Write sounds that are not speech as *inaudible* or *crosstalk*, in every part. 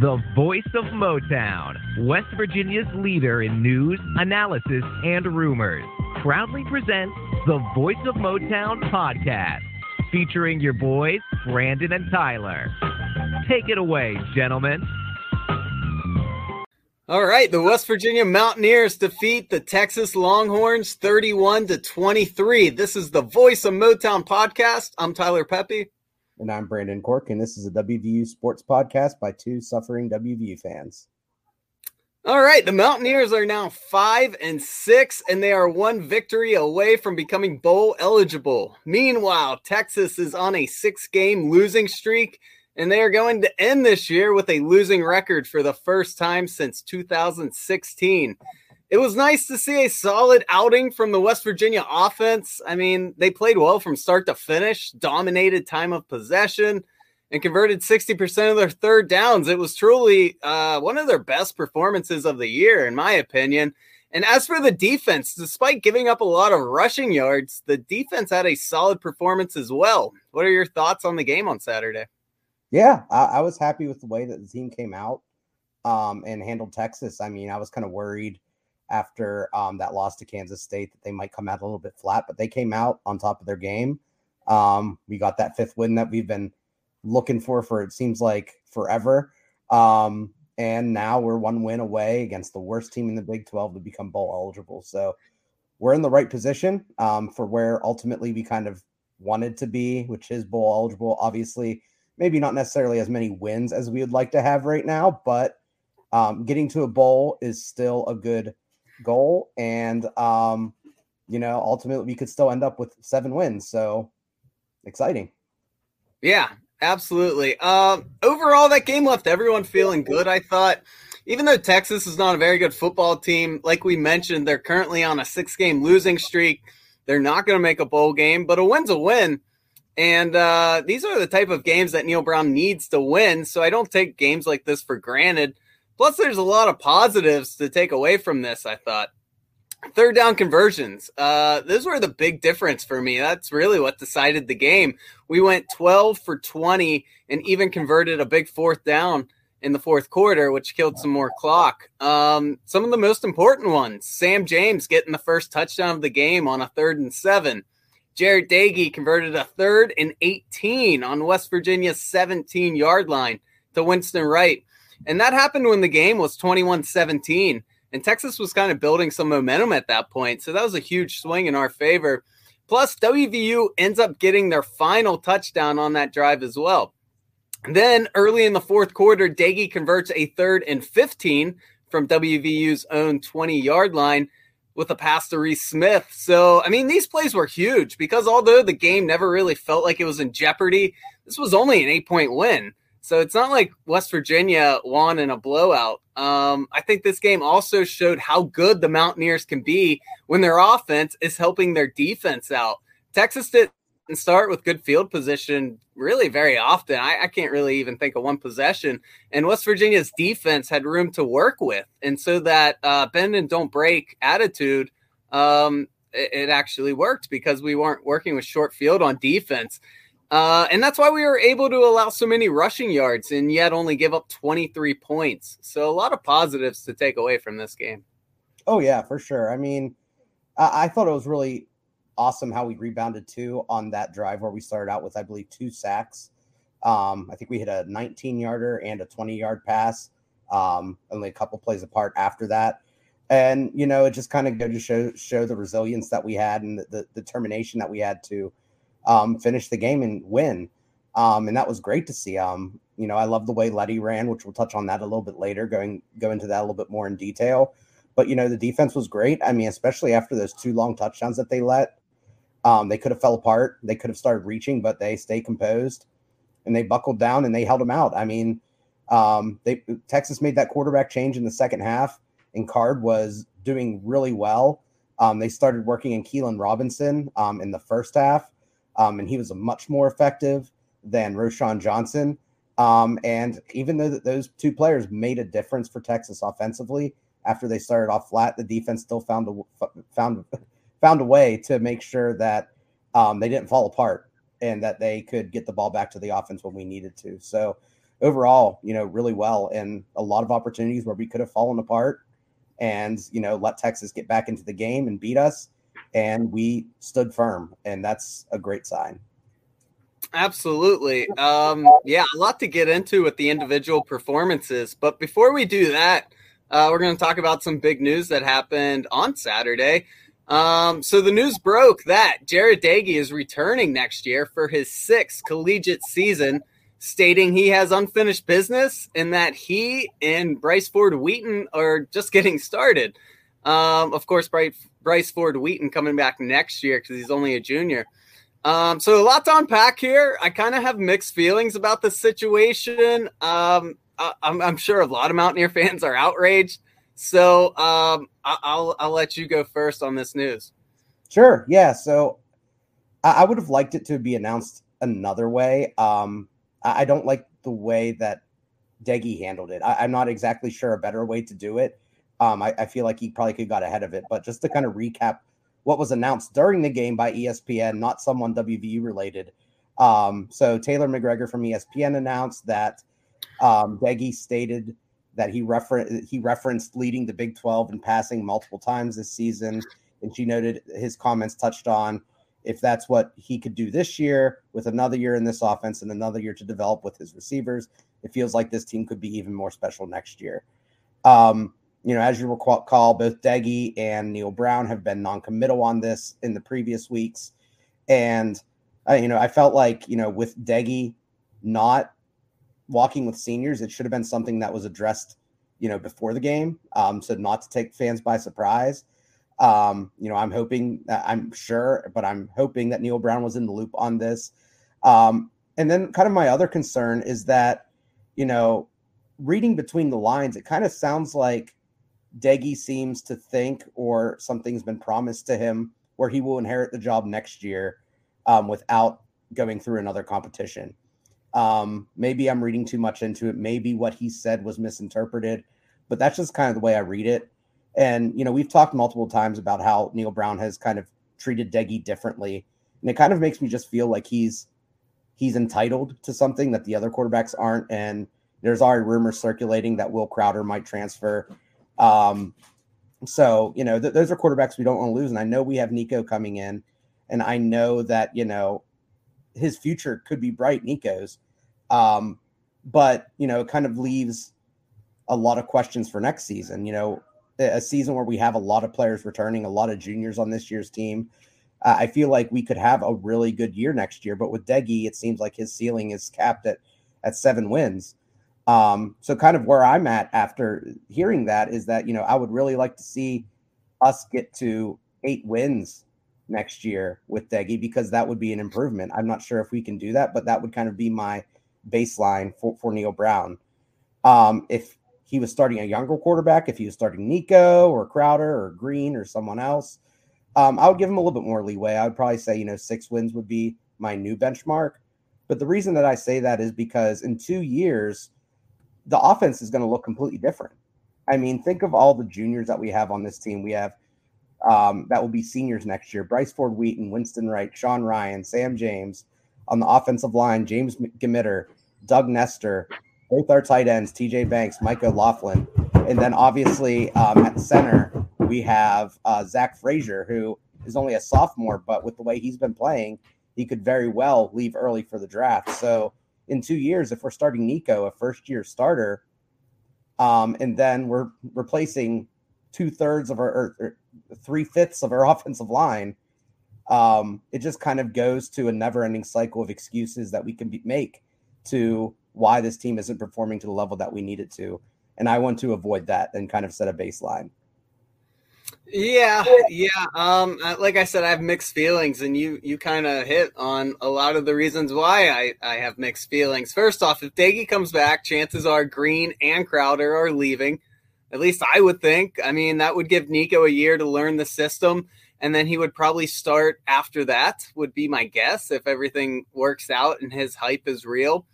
The voice of Motown, West Virginia's leader in news, analysis, and rumors, proudly presents the Voice of Motown podcast, featuring your boys, Brandon and Tyler. Take it away, gentlemen. All right, the West Virginia Mountaineers defeat the Texas Longhorns 31 to 23. This is the Voice of Motown podcast. I'm Tyler Pepe. And I'm Brandon Cork, and this is a WVU sports podcast by two suffering WVU fans. All right, the Mountaineers are now five and six, and they are one victory away from becoming bowl eligible. Meanwhile, Texas is on a six game losing streak and they are going to end this year with a losing record for the first time since 2016. It was nice to see a solid outing from the West Virginia offense. I mean, they played well from start to finish, dominated time of possession, and converted 60% of their third downs. It was truly uh, one of their best performances of the year, in my opinion. And as for the defense, despite giving up a lot of rushing yards, the defense had a solid performance as well. What are your thoughts on the game on Saturday? Yeah, I, I, was happy with the way that the team came out um, and handled Texas. I mean, I was kind of worried after um, that loss to Kansas State that they might come out a little bit flat, but they came out on top of their game. Um, we got that fifth win that we've been looking for for it seems like forever. Um, and now we're one win away against the worst team in the Big 12 to become bowl eligible. So we're in the right position um, for where ultimately we kind of wanted to be, which is bowl eligible. Obviously, maybe not necessarily as many wins as we would like to have right now, but um, getting to a bowl is still a good goal. And, um, you know, ultimately we could still end up with seven wins. So exciting. Yeah, absolutely. Um, overall, that game left everyone feeling good. I thought, even though Texas is not a very good football team, like we mentioned, they're currently on a six game losing streak. They're not going to make a bowl game, but a win's a win. And uh, these are the type of games that Neal Brown needs to win. So I don't take games like this for granted. Plus, there's a lot of positives to take away from this, I thought. Third down conversions. Uh, those were the big difference for me. That's really what decided the game. We went 12 for 20 and even converted a big fourth down in the fourth quarter, which killed some more clock. Um, some of the most important ones Sam James getting the first touchdown of the game on a third and seven. Jarret Doege converted a third and 18 on West Virginia's 17 yard line to Winston Wright. And that happened when the game was 21 17. And Texas was kind of building some momentum at that point. So that was a huge swing in our favor. Plus, WVU ends up getting their final touchdown on that drive as well. then early in the fourth quarter, Doege converts a third and 15 from WVU's own 20 yard line with a pass to Reese Smith. So, I mean, these plays were huge because although the game never really felt like it was in jeopardy, this was only an eight point win. So it's not like West Virginia won in a blowout. Um, I think this game also showed how good the Mountaineers can be when their offense is helping their defense out. Texas didn't start with good field position really very often. I, I, can't really even think of one possession. And West Virginia's defense had room to work with. And so that uh, bend and don't break attitude, um, it, it, actually worked because we weren't working with short field on defense. Uh, and that's why we were able to allow so many rushing yards and yet only give up 23 points. So a lot of positives to take away from this game. Oh, yeah, for sure. I mean, I, I thought it was really awesome how we rebounded too on that drive where we started out with, I believe, two sacks. Um, I think we hit a 19 yarder and a 20 yard pass, um, only a couple plays apart after that. And, you know, it just kind of go to show, show the resilience that we had and the, the determination that we had to um, finish the game and win. Um, and that was great to see. Um, you know, I love the way Leddie ran, which we'll touch on that a little bit later, going go into that a little bit more in detail. But you know, the defense was great. I mean, especially after those two long touchdowns that they let. Um, they could have fell apart. They could have started reaching, but they stayed composed and they buckled down and they held them out. I mean, um, they Texas made that quarterback change in the second half, and Card was doing really well. Um, they started working in Keilan Robinson um, in the first half, um, and he was much more effective than Roschon Johnson. Um, and even though those two players made a difference for Texas offensively after they started off flat, the defense still found a found *laughs* found a way to make sure that um, they didn't fall apart. and that they could get the ball back to the offense when we needed to. So overall, you know, really well and a lot of opportunities where we could have fallen apart and, you know, let Texas get back into the game and beat us. And we stood firm, and that's a great sign. Absolutely. Um, yeah, a lot to get into with the individual performances. But before we do that, uh, we're going to talk about some big news that happened on Saturday. Um, so the news broke that Jarret Doege is returning next year for his sixth collegiate season, stating he has unfinished business and that he and Bryce Ford Wheaton are just getting started. Um, of course, Bryce, Ford Wheaton coming back next year because he's only a junior. Um, so a lot to unpack here. I kind of have mixed feelings about the situation. Um, I, am sure a lot of Mountaineer *laughs* fans are outraged. So um, I'll I'll let you go first on this news. Sure. Yeah. So I, would have liked it to be announced another way. Um, I, don't like the way that Doege handled it. I, am not exactly sure a better way to do it. Um, I, I, feel like he probably could have got ahead of it. But just to kind of recap what was announced during the game by ESPN, not someone WVU related. Um, so Taylor McGregor from ESPN announced that um, Doege stated that he referenced he referenced leading the Big 12 in passing multiple times this season, and she noted his comments touched on if that's what he could do this year with another year in this offense and another year to develop with his receivers, it feels like this team could be even more special next year. Um, you know, as you recall, both Doege and Neal Brown have been non-committal on this in the previous weeks, and uh, you know, I felt like you know with Doege not walking with seniors, it should have been something that was addressed, you know, before the game. Um, so not to take fans by surprise. Um, you know, I'm hoping, I'm sure, but I'm hoping that Neal Brown was in the loop on this. Um, and then kind of my other concern is that, you know, reading between the lines, it kind of sounds like Doege seems to think, or something's been promised to him, where he will inherit the job next year um, without going through another competition. Um, maybe I'm reading too much into it. Maybe what he said was misinterpreted, but that's just kind of the way I read it. And you know, we've talked multiple times about how Neal Brown has kind of treated Doege differently, and it kind of makes me just feel like he's he's entitled to something that the other quarterbacks aren't. And there's already rumors circulating that Will Crowder might transfer. Um, so you know, th- those are quarterbacks we don't want to lose. And I know we have Nicco coming in, and I know that you know his future could be bright, Nicco's. Um, but you know, it kind of leaves a lot of questions for next season. You know, a season where we have a lot of players returning, a lot of juniors on this year's team. Uh, I feel like we could have a really good year next year, but with Doege, it seems like his ceiling is capped at at seven wins. Um, so kind of where I'm at after hearing that is that you know I would really like to see us get to eight wins next year with Doege because that would be an improvement. I'm not sure if we can do that, but that would kind of be my baseline for, for Neal Brown. Um, if he was starting a younger quarterback, if he was starting Nicco or Crowder or Greene or someone else, um, I would give him a little bit more leeway. I would probably say, you know, six wins would be my new benchmark. But the reason that I say that is because in two years, the offense is going to look completely different. I mean, think of all the juniors that we have on this team. We have um, that will be seniors next year. Bryce Ford Wheaton, Winston Wright, Sean Ryan, Sam James. On the offensive line, James Gmiter, Doug Nester, both our tight ends, TJ Banks, Mike O'Laughlin. And then obviously um, at center, we have uh, Zach Frazier, who is only a sophomore, but with the way he's been playing, he could very well leave early for the draft. So in two years, if we're starting Nicco, a first year starter, um, and then we're replacing two thirds of our or, three fifths of our *laughs* offensive line, um, it just kind of goes to a never ending cycle of excuses that we can be, make to why this team isn't performing to the level that we need it to. And I want to avoid that and kind of set a baseline. Yeah, yeah. Um, uh, like I said, I have mixed feelings, and you you kind of hit on a lot of the reasons why I I have mixed feelings. First off, if Doege comes back, chances are Greene and Crowder are leaving. At least I would think. I mean, that would give Nicco a year to learn the system, and then he would probably start after that. Would be my guess if everything works out and his hype is real.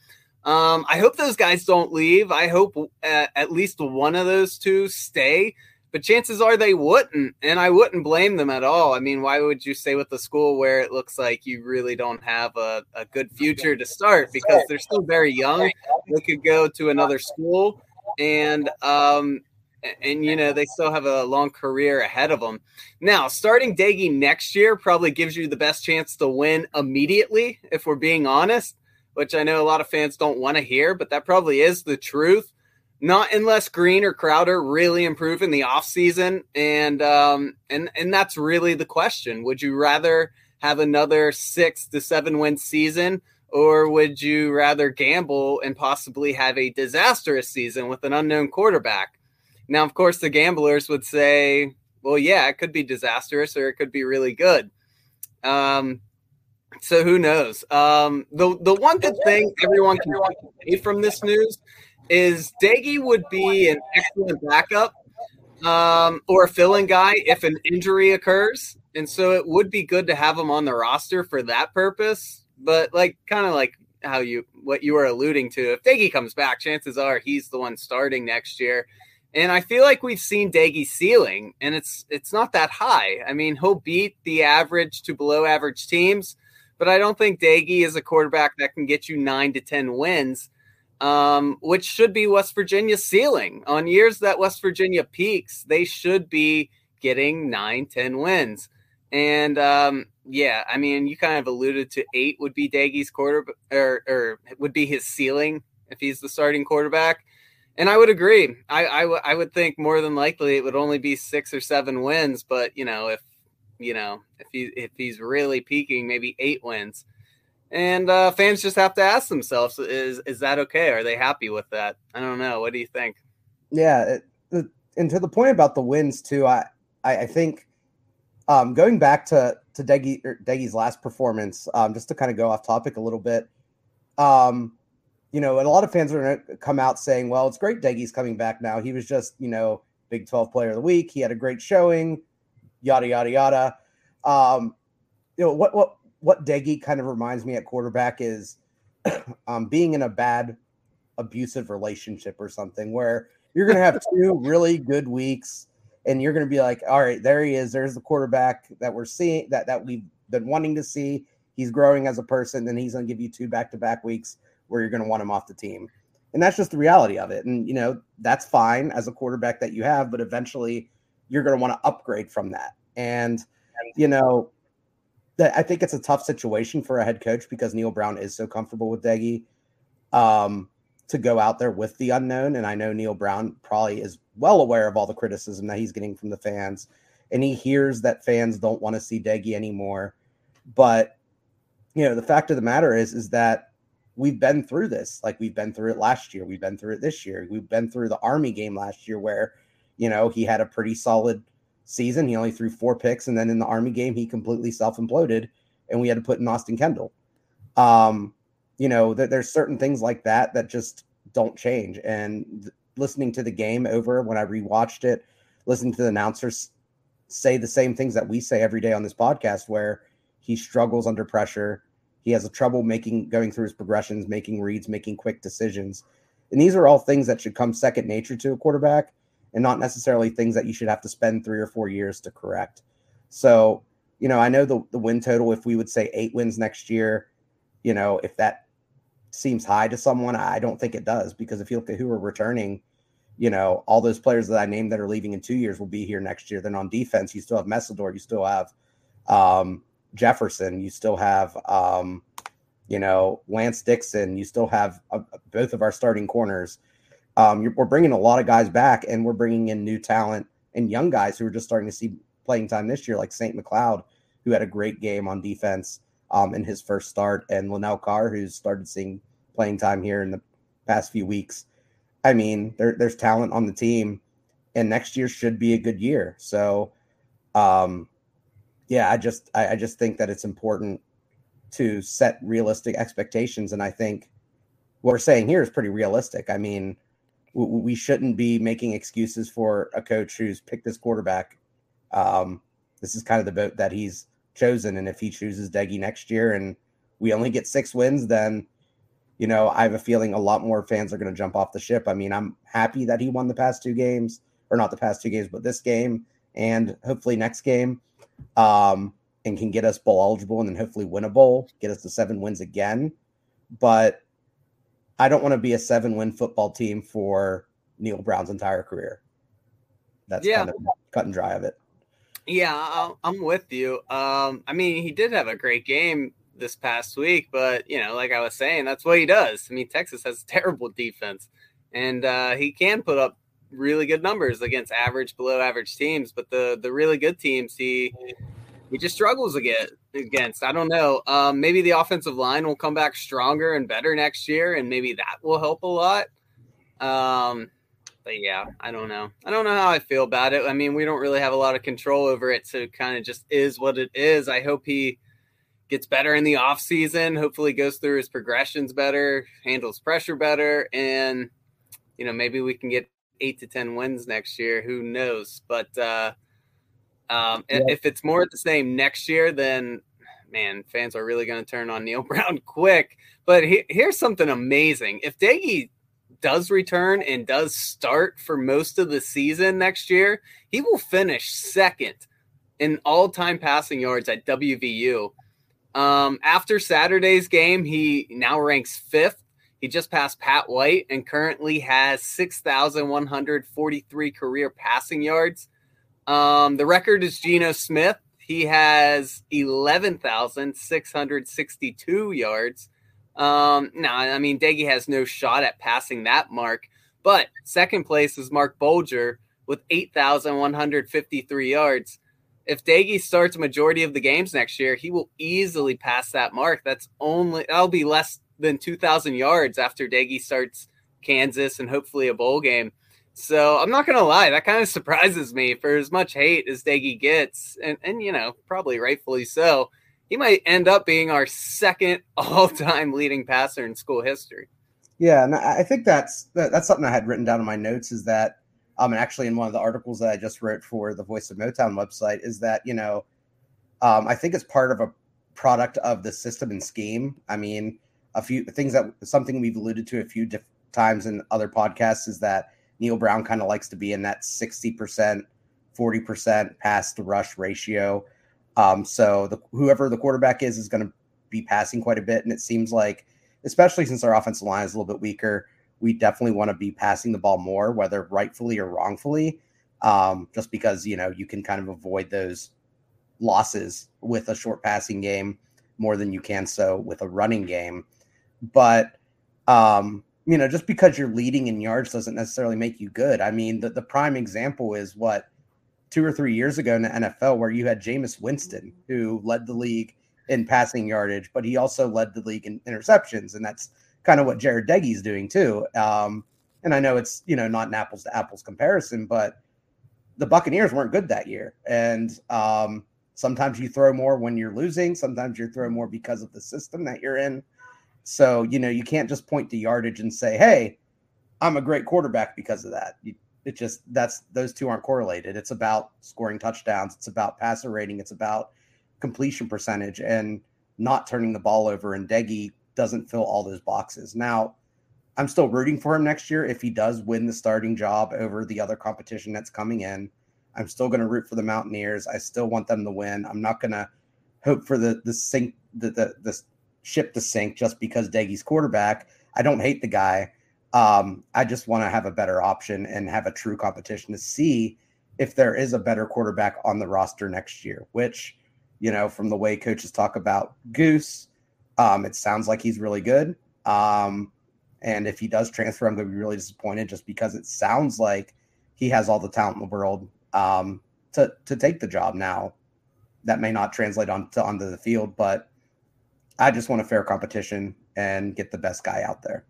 Um, I hope those guys don't leave. I hope uh, at least one of those two stay but chances are they wouldn't, and I wouldn't blame them at all. I mean, why would you stay with the school where it looks like you really don't have a, a good future to start because they're still very young? They could go to another school, and um, and you know they still have a long career ahead of them. Now, starting Doege next year probably gives you the best chance to win immediately, if we're being honest. Which I know a lot of fans don't want to hear, but that probably is the truth. Not unless Greene or Crowder really improve in the offseason. And um and and that's really the question. Would you rather have another six to seven win season, or would you rather gamble and possibly have a disastrous season with an unknown quarterback? Now, of course, the gamblers would say, well, yeah, it could be disastrous or it could be really good. Um, so who knows? Um, the the one good thing everyone can take from this news is Doege would be an excellent backup um, or a fill-in guy if an injury occurs, and so it would be good to have him on the roster for that purpose. But like, kind of like how you what you were alluding to, if Doege comes back, chances are he's the one starting next year. And I feel like we've seen Doege's ceiling, and it's it's not that high. I mean, he'll beat the average to below average teams, but I don't think Doege is a quarterback that can get you nine to ten wins um, which should be West Virginia's ceiling. On years that West Virginia peaks, they should be getting nine, 10 wins. And um, yeah, I mean, you kind of alluded to eight would be Doege's quarter or, or would be his ceiling if he's the starting quarterback. And I would agree. I, I, w- I would think more than likely it would only be six or seven wins. But you know, if you know if he if he's really peaking, maybe eight wins and uh, fans just have to ask themselves: Is is that okay? Are they happy with that? I don't know. What do you think? Yeah, it, and to the point about the wins too, I I, I think um, going back to to Doege, er, Doege's last performance, um, just to kind of go off topic a little bit, um, you know, and a lot of fans are going to come out saying, "Well, it's great Doege's coming back now. He was just you know Big Twelve Player of the Week. He had a great showing, yada yada yada." Um, you know what what what Doege kind of reminds me at quarterback is *clears throat* um, being in a bad abusive relationship or something where you're going to have two *laughs* really good weeks and you're going to be like, all right, there he is. There's the quarterback that we're seeing that, that we've been wanting to see. He's growing as a person. Then he's going to give you two back to back weeks where you're going to want him off the team. And that's just the reality of it. And, you know, that's fine as a quarterback that you have, but eventually you're going to want to upgrade from that. And, you know, I think it's a tough situation for a head coach because Neal Brown is so comfortable with Doege um, to go out there with the unknown. And I know Neal Brown probably is well aware of all the criticism that he's getting from the fans. And he hears that fans don't want to see Doege anymore. But, you know, the fact of the matter is, is that we've been through this. Like we've been through it last year. We've been through it this year. We've been through the Army game last year where, you know, he had a pretty solid – season. He only threw four picks, and then in the Army game, he completely self imploded, and we had to put in Austin Kendall. Um, you know, th- there's certain things like that that just don't change. And th- listening to the game over when I rewatched it, listening to the announcers say the same things that we say every day on this podcast, where he struggles under pressure. He has a trouble making going through his progressions, making reads, making quick decisions. And these are all things that should come second nature to a quarterback and not necessarily things that you should have to spend three or four years to correct. So, you know, I know the, the win total, if we would say eight wins next year, you know, if that seems high to someone, I don't think it does because if you look at who are returning, you know, all those players that I named that are leaving in two years will be here next year. Then on defense, you still have Mesidor, you still have um, Jefferson, you still have, um, you know, Lance Dixon, you still have uh, both of our starting corners. Um, we're bringing a lot of guys back, and we're bringing in new talent and young guys who are just starting to see playing time this year, like St. McLeod, who had a great game on defense um, in his first start, and Lanell Carr, who's started seeing playing time here in the past few weeks. I mean, there, there's talent on the team, and next year should be a good year. So, um, yeah, I just I, I just think that it's important to set realistic expectations, and I think what we're saying here is pretty realistic. I mean, we shouldn't be making excuses for a coach who's picked this quarterback. Um, this is kind of the boat that he's chosen, and if he chooses Doege next year and we only get six wins, then you know I have a feeling a lot more fans are going to jump off the ship. I mean, I'm happy that he won the past two games. or not the past two games, but this game and hopefully next game, um, and can get us bowl eligible and then hopefully win a bowl, get us to seven wins again. But I don't want to be a seven win football team for Neal Brown's entire career. That's yeah. kind of cut and dry of it. Yeah, I'm with you. Um, I mean, he did have a great game this past week, but you know, like I was saying, that's what he does. I mean, Texas has *laughs* terrible defense, and uh, he can put up really good numbers against average, below average teams. But the the really good teams, he he just struggles against. Against, I don't know. Um, maybe the offensive line will come back stronger and better next year, and maybe that will help a lot. Um, but yeah, I don't know. I don't know how I feel about it. I mean, we don't really have a lot of control over it, so it kind of just is what it is. I hope he gets better in the off season. Hopefully, goes through his progressions better, handles pressure better, and you know maybe we can get eight to ten wins next year. Who knows? But uh, um, yeah. if it's more the same next year, then man, fans are really going to turn on Neal *laughs* Brown quick. But he, here's something amazing: if Doege does return and does start for most of the season next year, he will finish second in all-time passing yards at WVU. Um, after Saturday's game, he now ranks fifth. He just passed Pat White and currently has 6,143 career passing yards. Um, the record is Geno Smith. He has 11,662 yards. Um, no, I mean, Doege has no shot at passing that mark. But second place is Marc Bulger with 8,153 yards if Doege starts a majority of the games next year, he will easily pass that mark. That's only that'll be less than 2,000 yards after Doege starts Kansas and hopefully a bowl game. So I'm not gonna lie, that kind of surprises me. For as much hate as Doege gets, and and you know probably rightfully so, he might end up being our second *laughs* all-time leading passer in school history. Yeah, and I think that's that's something I had written down in my notes is that um, and actually in one of the articles that I just wrote for the Voice of Motown website is that you know, um, I think it's part of a product of the system and scheme. I mean, a few things that something we've alluded to a few diff- times in other podcasts is that Neal Brown kind of likes to be in that sixty percent, forty percent pass to rush ratio. Um, so the whoever the quarterback is is going to be passing quite a bit, and it seems like, especially since our offensive line is a little bit weaker we definitely want to be passing the ball more, whether rightfully or wrongfully, um, just because you know you can kind of avoid those losses with a short passing game more than you can so with a running game. But um, you know, just because you're leading in yards doesn't necessarily make you good. I mean, the, the prime example is what two or three years ago in the NFL, where you had Jameis Winston, who led the league in passing yardage, but he also led the league in interceptions, and that's kind of what Jarret Doege's doing too. Um, and I know it's you know not an apples to apples comparison, but the Buccaneers weren't good that year, and um, sometimes you throw more when you're losing. Sometimes you throw more because of the system that you're in. So you know you can't just point to yardage and say, "Hey, I'm a great quarterback because of that." It just that's those two aren't correlated. It's about scoring touchdowns. It's about passer rating. It's about completion percentage and not turning the ball over. And Doege doesn't fill all those boxes. Now, I'm still rooting for him next year if he does win the starting job over the other competition that's coming in. I'm still going to root for the Mountaineers. I still want them to win. I'm not going to hope for the the sink the, the the ship to sink just because Doege's quarterback. I don't hate the guy. Um, I just want to have a better option and have a true competition to see if there is a better quarterback on the roster next year. Which, you know, from the way coaches talk about Goose, um, it sounds like he's really good. Um, and if he does transfer, I'm going to be really disappointed just because it sounds like he has all the talent in the world um, to to take the job. Now, that may not translate onto onto the field, but I just want a fair competition and get the best guy out there.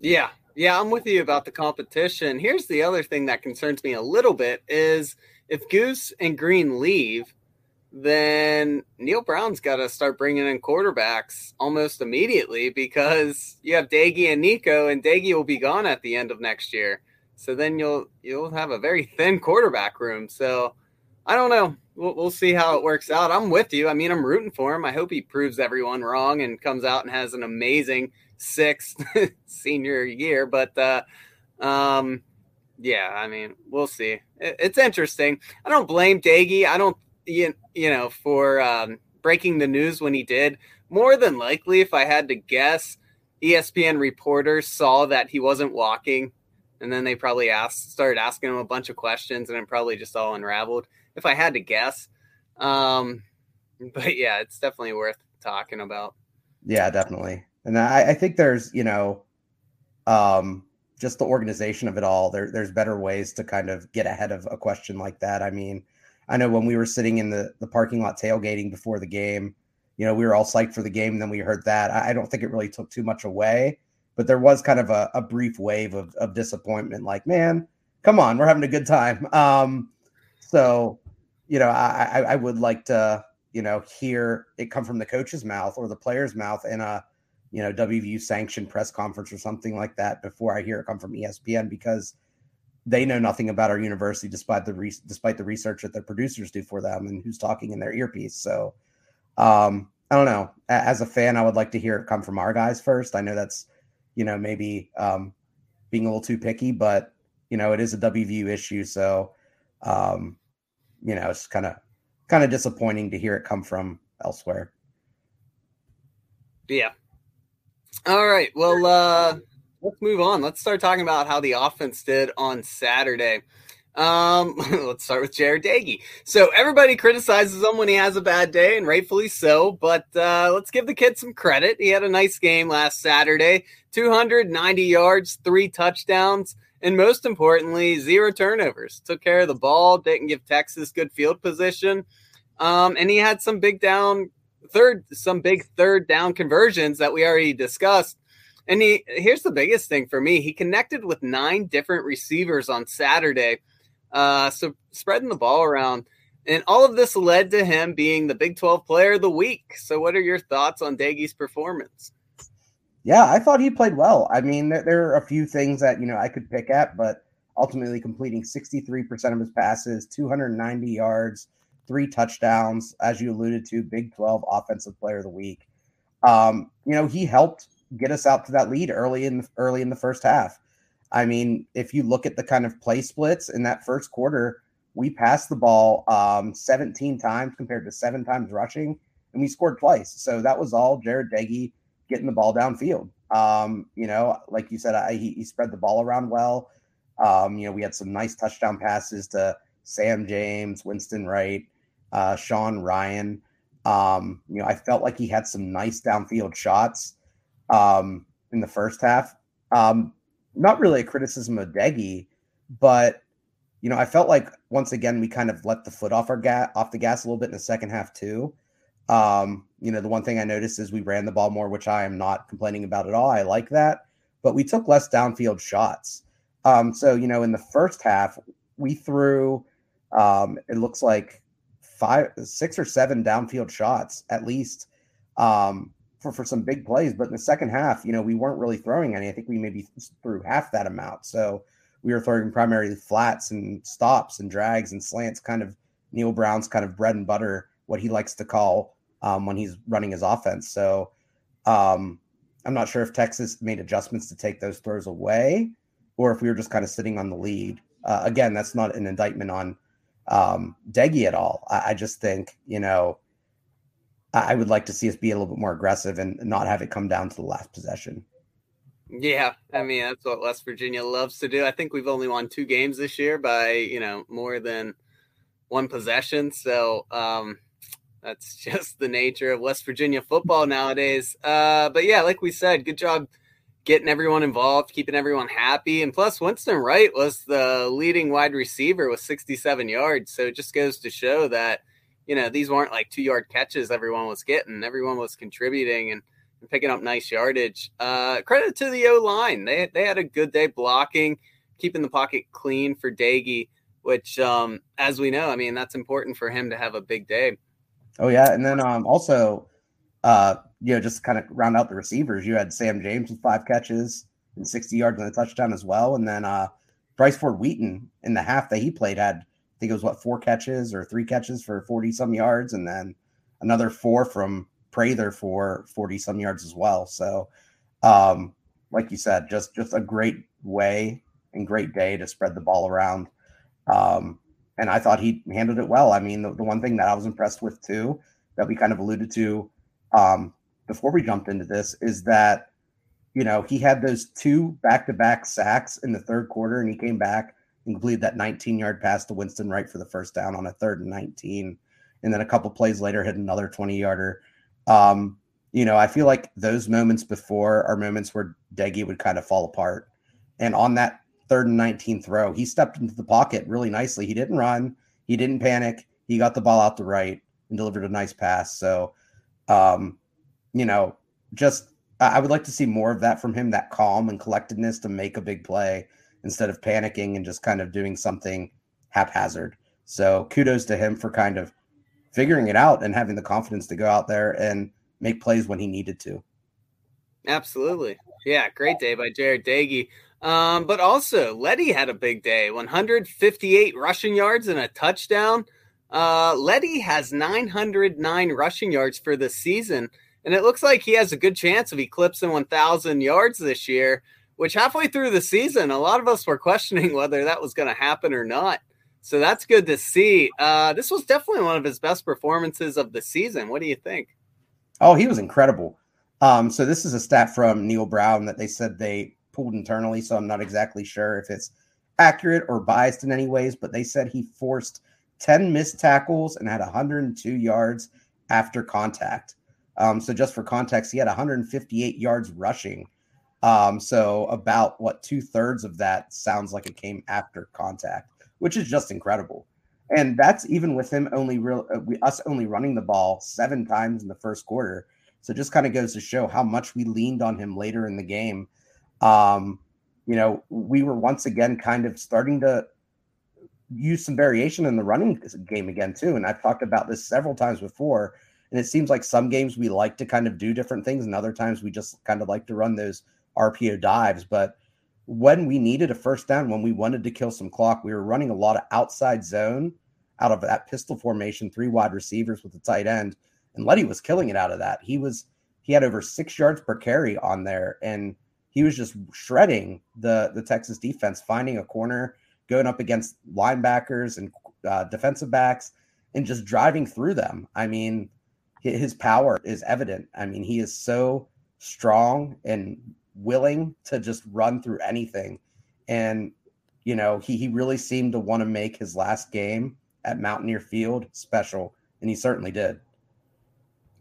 Yeah, yeah, I'm with you about the competition. Here's the other thing that concerns me a little bit is if Goose and Greene leave, then Neal Brown's got to start bringing in quarterbacks almost immediately because you have Doege and Nicco, and Doege will be gone at the end of next year. So then you'll you'll have a very thin quarterback room. So I don't know. We'll, we'll see how it works out. I'm with you. I mean, I'm rooting for him. I hope he proves everyone wrong and comes out and has an amazing sixth *laughs* senior year. But uh, um, Yeah, I mean, we'll see. It's interesting. I don't blame Doege. I don't, you, you know, for um, breaking the news when he did. More than likely, if I had to guess, ESPN reporters saw that he wasn't walking, and then they probably asked, started asking him a bunch of questions, and it probably just all unraveled. If I had to guess, um, *laughs* but yeah, it's definitely worth talking about. Yeah, definitely. And I, I think there's, you know, um, just the organization of it all. There, there's better ways to kind of get ahead of a question like that. I mean, I know when we were sitting in the, the parking lot tailgating before the game, you know, we were all psyched for the game. And then we heard that. I, I don't think it really took too much away, but there was kind of a, a brief wave of, of disappointment. Like, man, come on, we're having a good time. Um, so, you know, I, I would like to, you know, hear it come from the coach's mouth or the player's mouth in a, you know, WVU sanctioned press conference or something like that before I hear it come from ESPN because they know nothing about our university despite the re- despite the research that their producers do for them and who's talking in their earpiece. So, um, I don't know. As a fan, I would like to hear it come from our guys first. I know that's, you know, maybe um, being a little too picky, but you know, it is a WVU issue. So, um, you know, it's kind of kind of disappointing to hear it come from elsewhere. Yeah. All right. Well, uh, let's move on. Let's start talking about how the offense did on Saturday. Um, *laughs* let's start with Jarret Doege. So everybody criticizes him when he has a bad day, and rightfully so. But uh, let's give the kid some credit. He had a nice game last Saturday: 290 yards, three touchdowns, and most importantly, zero turnovers. Took care of the ball. Didn't give Texas good field position. Um, and he had some big down third, some big third down conversions that we already discussed. And he here's the biggest thing for me: he connected with nine different receivers on Saturday uh, so spreading the ball around. And all of this led to him being the Big 12 player of the week. So, what are your thoughts on Doege's performance? Yeah, I thought he played well. I mean, there, there, are a few things that, you know, I could pick at, but ultimately completing 63% of his passes, 290 yards, three touchdowns, as you alluded to, Big 12 offensive player of the week. Um, you know, he helped get us out to that lead early in the, early in the first half. I mean, if you look at the kind of play splits in that first quarter, we passed the ball um, 17 times compared to seven times rushing, and we scored twice. So that was all Jarret Doege getting the ball downfield. Um, you know, like you said, I, he, he, spread the ball around well. Um, you know, we had some nice touchdown passes to Sam James, Winston Wright, uh, Sean Ryan. Um, you know, I felt like he had some nice downfield shots um, in the first half. Um, not really a criticism of Doege, but you know, I felt like once again we kind of let the foot off our gas off the gas a little bit in the second half too. Um, you know, the one thing I noticed is we ran the ball more, which I am not complaining about at all. I like that, but we took less downfield shots. Um, so you know, in the first half, we threw um, it looks like five, six or seven downfield shots at least. Um, for, for some big plays. But in the second half, you know, we weren't really throwing any. I think we maybe threw half that amount. So we were throwing primarily flats and stops and drags and slants, kind of Neal Brown's kind of bread and butter, what he likes to call um, when he's running his offense. So um, I'm not sure if Texas made adjustments to take those throws away or if we were just kind of sitting on the lead. Uh, again, that's not an indictment on um, Doege at all. I, I just think, you know, I would like to see us be a little bit more aggressive and not have it come down to the last possession. Yeah, I mean that's what West Virginia loves to do. I think we've only won two games this year by you know more than one possession. So um, that's *laughs* just the nature of West Virginia football nowadays. Uh, but yeah, like we said, good job getting everyone involved, keeping everyone happy, and plus Winston Wright was the leading wide receiver with 67 yards. So it just goes to show that you know, these weren't like two yard catches everyone was getting. Everyone was contributing and, and picking up nice yardage. Uh, credit to the O line. They, they had a good day blocking, keeping the pocket clean for Doege, which, um, as we know, I mean, that's important for him to have a big day. Oh, yeah. And then um, also, uh, you know, just kind of round out the receivers. You had Sam James with five catches and 60 yards on a touchdown as well. And then uh, Bryce Ford Wheaton in the half that he played had I think it was what four catches or three catches for 40 some yards, and then another four from Prather for 40 some yards as well. So, um, like you said, just just a great way and great day to spread the ball around. Um, and I thought he handled it well. I mean, the, the one thing that I was impressed with too, that we kind of alluded to um, before we jumped into this, is that you know he had those two back-to-back sacks in the third quarter, and he came back and completed that 19-yard pass to Winston Wright for the first down on a third and 19, and then a couple plays later hit another 20-yarder. Um, you know, I feel like those moments before are moments where Doege would kind of fall apart. And on that third and 19 throw, he stepped into the pocket really nicely. He didn't run, he didn't panic. He got the ball out the right and delivered a nice pass. So, um, you know, just I would like to see more of that from him, that calm and collectedness to make a big play instead of panicking and just kind of doing something haphazard. So kudos to him for kind of figuring it out and having the confidence to go out there and make plays when he needed to. Absolutely. Yeah, great day by Jarret Doege. Um, but also, Leddie had a big day 158 rushing yards and a touchdown. Uh, Leddie has 909 rushing yards for the season, and it looks like he has a good chance of eclipsing 1,000 yards this year, which halfway through the season, a lot of us were *laughs* questioning whether that was going to happen or not. So that's good to see. Uh, this was definitely one of his best performances of the season. What do you think? Oh, he was incredible. Um, so this is a stat from Neal Brown that they said they pulled internally. So I'm not exactly sure if it's accurate or biased in any ways, but they said he forced 10 missed tackles and had 102 yards after contact. Um, so just for context, he had 158 yards rushing. Um, so about what two thirds of that sounds like it came after contact, which is just incredible. And that's even with him only real uh, us only running the ball seven times in the first quarter. So just kind of goes to show how much we leaned on him later in the game. Um, you know, we were once again kind of starting to use some variation in the running game again too. And I've talked about this several times before. And it seems like some games we like to kind of do different things, and other times we just kind of like to run those RPO dives. But when we needed a first down, when we wanted to kill some clock, we were running a lot of outside zone out of that pistol formation, three wide receivers with the tight end. And Leddie was killing it out of that. He was he had over six yards per carry on there, and he was just shredding the the Texas defense, finding a corner, going up against linebackers and uh, defensive backs, and just driving through them. I mean, his power is evident. I mean, he is so strong and willing to just run through anything. And, you know, he, he really seemed to want to make his last game at Mountaineer Field special. And he certainly did.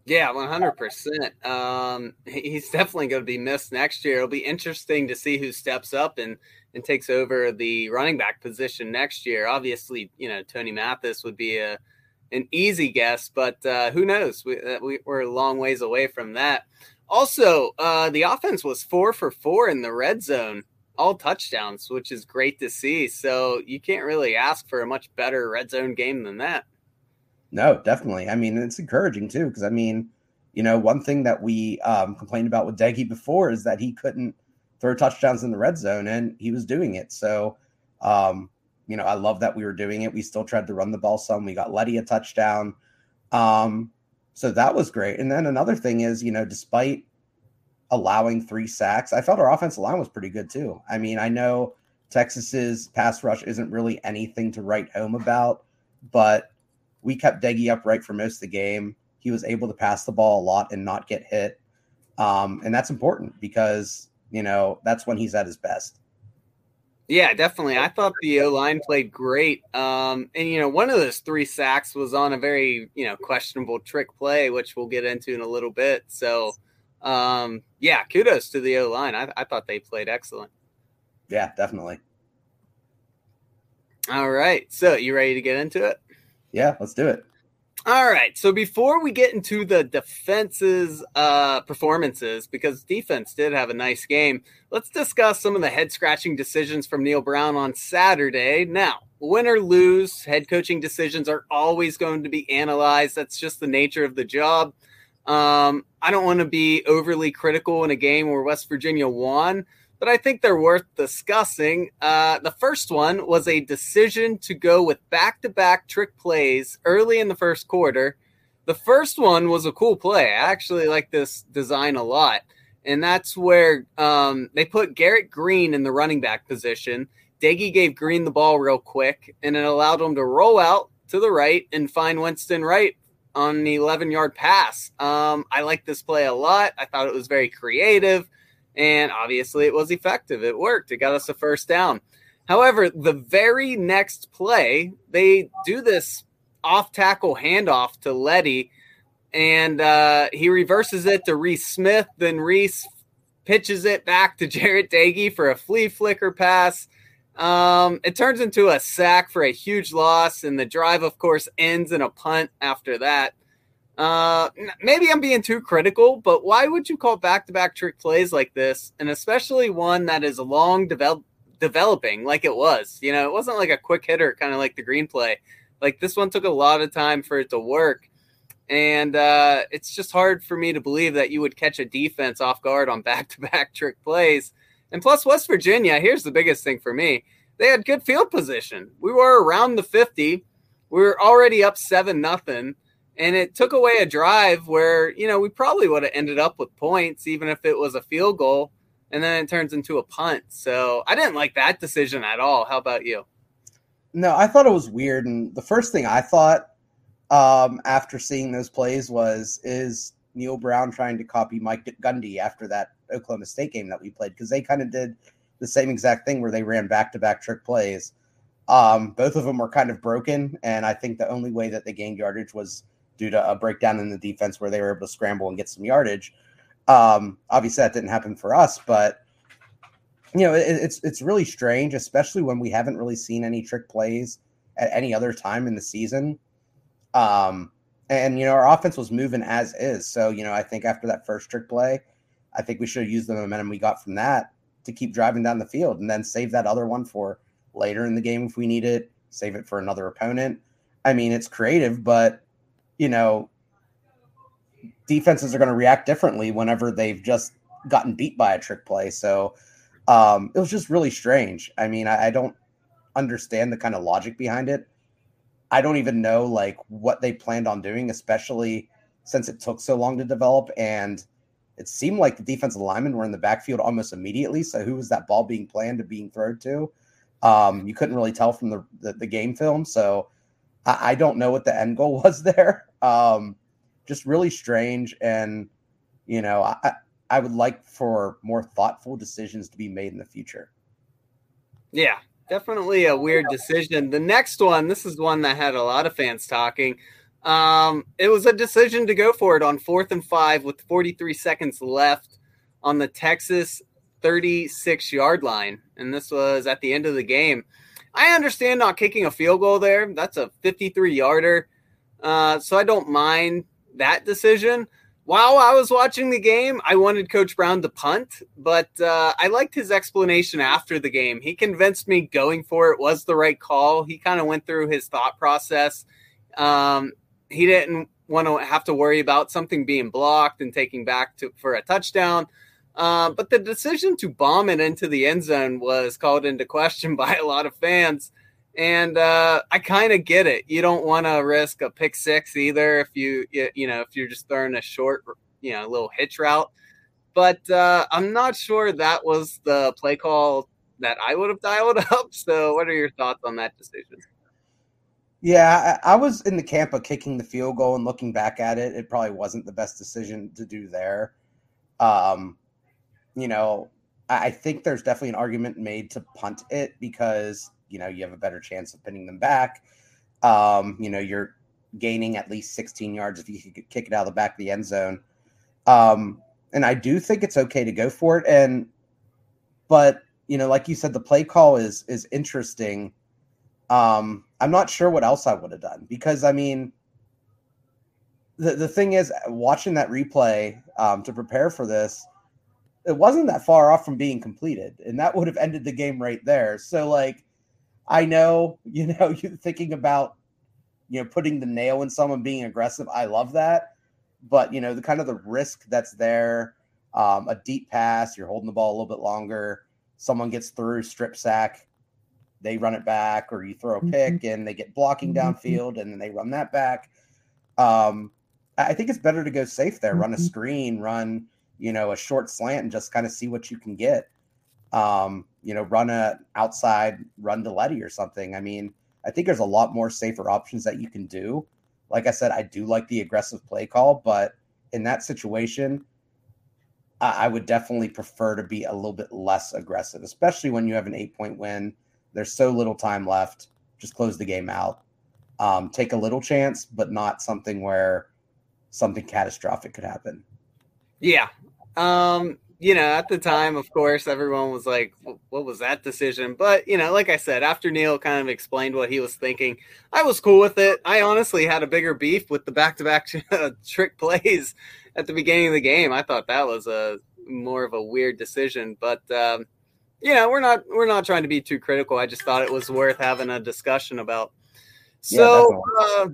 Yeah, 100%. Um, he's definitely going to be missed next year. It'll be interesting to see who steps up and, and takes over the running back position next year. Obviously, you know, Tony Mathis would be a, an easy guess, but uh, who knows? We, uh, we, are a long ways away from that. Also, uh, the offense was four for four in the red zone, all touchdowns, which is great to see. So you can't really ask for a much better red zone game than that. No, definitely. I mean, it's encouraging too, because I mean, you know, one thing that we um, complained about with Doege before is that he couldn't throw touchdowns in the red zone, and he was doing it. So, um, you know, I love that we were doing it. We still tried to run the ball some. We got Leddie a touchdown. Um, so that was great. And then another thing is, you know, despite allowing three sacks, I felt our offensive line was pretty good too. I mean, I know Texas's pass rush isn't really anything to write home about, but we kept Doege upright for most of the game. He was able to pass the ball a lot and not get hit. Um, and that's important because, you know, that's when he's at his best. Yeah, definitely. I thought the O line played great. Um, and you know, one of those three sacks was on a very you know questionable trick play, which we'll get into in a little bit. So, um, yeah, kudos to the O line. I, I thought they played excellent. Yeah, definitely. All right, so you ready to get into it? Yeah, let's do it. All right. So before we get into the defense's uh, performances, because defense did have a nice game, let's discuss some of the head scratching decisions from Neal Brown on Saturday. Now, win or lose, head coaching decisions are always going to be analyzed. That's just the nature of the job. Um, I don't want to be overly critical in a game where West Virginia won, but I think they're worth discussing. Uh, the first one was a decision to go with back to back trick plays early in the first quarter. The first one was a cool play. I actually like this design a lot. And that's where um, they put Garrett Greene in the running back position. Doege gave Greene the ball real quick, and it allowed him to roll out to the right and find Winston Wright on the 11 yard pass. Um, I like this play a lot. I thought it was very creative, and obviously it was effective. It worked, it got us a first down. However, the very next play, they do this off tackle handoff to Leddie, and uh, he reverses it to Reese Smith. Then Reese pitches it back to *laughs* Jarret Doege for a flea flicker pass. Um, it turns into a sack for a huge loss, and the drive, of course, ends in a punt after that. Uh, maybe I'm being too critical, but why would you call back-to-back trick plays like this, and especially one that is long develop- developing, like it was? You know, it wasn't like a quick hitter, kind of like the Greene play. Like this one took a lot of time for it to work, and uh, it's just hard for me to believe that you would catch a defense off guard on *laughs* back-to-back trick plays and plus, West Virginia, here's the biggest thing for me they had good field position. We were around the 50. We were already up 7 nothing, and it took away a drive where, you know, we probably would have ended up with points even if it was a field goal and then it turns into a punt. So, I didn't like that decision at all. How about you? No, I thought it was weird and the first thing I thought um, after seeing those plays was is Neal Brown trying to copy Mike Gundy after that Oklahoma State game that we played because they kind of did the same exact thing where they ran back to back trick plays. Um, both of them were kind of broken, and I think the only way that they gained yardage was due to a breakdown in the defense where they were able to scramble and get some yardage. Um, obviously, that didn't happen for us, but you know, it, it's it's really strange, especially when we haven't really seen any trick plays at any other time in the season. Um, and you know, our offense was moving as is. So you know, I think after that first trick play, I think we should have used the momentum we got from that to keep driving down the field and then save that other one for later in the game if we need it, save it for another opponent. I mean, it's creative, but you know, defenses are going to react differently whenever they've just gotten beat by a trick play. So um, it was just really strange. I mean, I, I don't understand the kind of logic behind it. I don't even know like what they planned on doing, especially since it took so long to develop and it seemed like the defensive linemen were in the backfield almost immediately. So who was that ball being planned to being thrown to? Um, you couldn't really tell from the, the, the game film. So I, I, don't know what the end goal *laughs* was there. Um, just really strange. And, you know, I, I would like for more thoughtful decisions to be made in the future. Yeah, definitely a weird decision. The next one, this is one that had a lot of fans talking. Um, it was a decision to go for it on fourth and five with 43 seconds left on the Texas 36 yard line. And this was at the end of the game. I understand not kicking a field goal there. That's a 53 yarder. Uh, so I don't mind that decision. While I was watching the game, I wanted Coach Brown to punt, but uh, I liked his explanation after the game. He convinced me going for it was the right call. He kind of went through his thought process. Um, he didn't want to have to worry about something being blocked and taking back to for a touchdown. Uh, but the decision to bomb it into the end zone was called into question *laughs* by a lot of fans. And uh, I kind of get it. You don't want to risk a pick six either if you, you know, if you're just throwing a short, you know, little hitch route. But uh, I'm not sure that was the play call that I would have dialed *laughs* up. So, what are your thoughts on that decision? Yeah, I, I, was in the camp of kicking the field goal and looking back at it, it probably wasn't the best decision to do there. Um, you know, I, think there's definitely an argument made to punt it because, you know, you have a better chance of pinning them back. Um, you know, you're gaining at least 16 yards if you could kick it out of the back of the end zone. Um, and I do think it's okay to go for it. And, but, you know, like you said, the play call is is interesting um, I'm not sure what else I would have done because I mean, the the thing is, watching that replay um, to prepare for this, it wasn't that far off from being completed, and that would have ended the game right there. So like, I know *laughs* you know you thinking about you know putting the nail in someone being aggressive. I love that, but you know the kind of the risk that's there. Um, a deep pass, you're holding the ball a little bit longer. Someone gets through, strip sack they run it back, or you throw a pick mm-hmm. and they get blocking mm-hmm. downfield and then they run that back. Um, I think it's better to go safe there, run a mm-hmm. screen, run, you know, a short slant and just kind of see what you can get. Um, you know, run a outside run to Leddie or something. I mean, I think there's a lot more safer options that you can do. Like I said, I do like the aggressive play call, but in that situation, I, I would definitely prefer to be a little bit less aggressive, especially when you have an eight point win. There's so little time left. Just close the game out. Um, take a little chance, but not something where something catastrophic could happen. Yeah. Um, you know, at the time, of course, everyone was like, what was that decision? But, you know, like I said, after Neal kind of explained what he was thinking, I was cool with it. I honestly had a bigger beef with the back to back trick plays at the beginning of the game. I thought that was a more of a weird decision. But, um, you know, we're not we're not trying to be too critical. I just thought it was worth having a discussion about. So, yeah,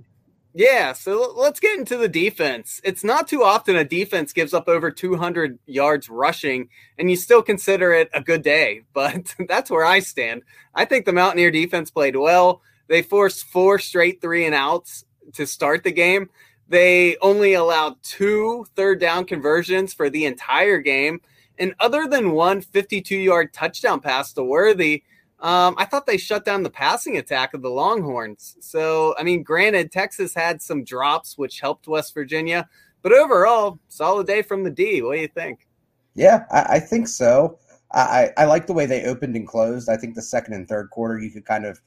yeah, so let's get into the defense. It's not too often a defense gives up over 200 yards rushing, and you still consider it a good day. *laughs* But that's where I stand. I think the Mountaineer defense played well. They forced four straight three and outs to start the game. They only allowed two third down conversions for the entire game. And other than one 52 yard touchdown pass to Worthy, um, I thought they shut down the passing attack of the Longhorns. So, I mean, granted, Texas had some drops, which helped West Virginia, but overall, solid day from the D. What do you think? Yeah, I, I think so. I, I like the way they opened and closed. I think the second and third quarter, you could kind of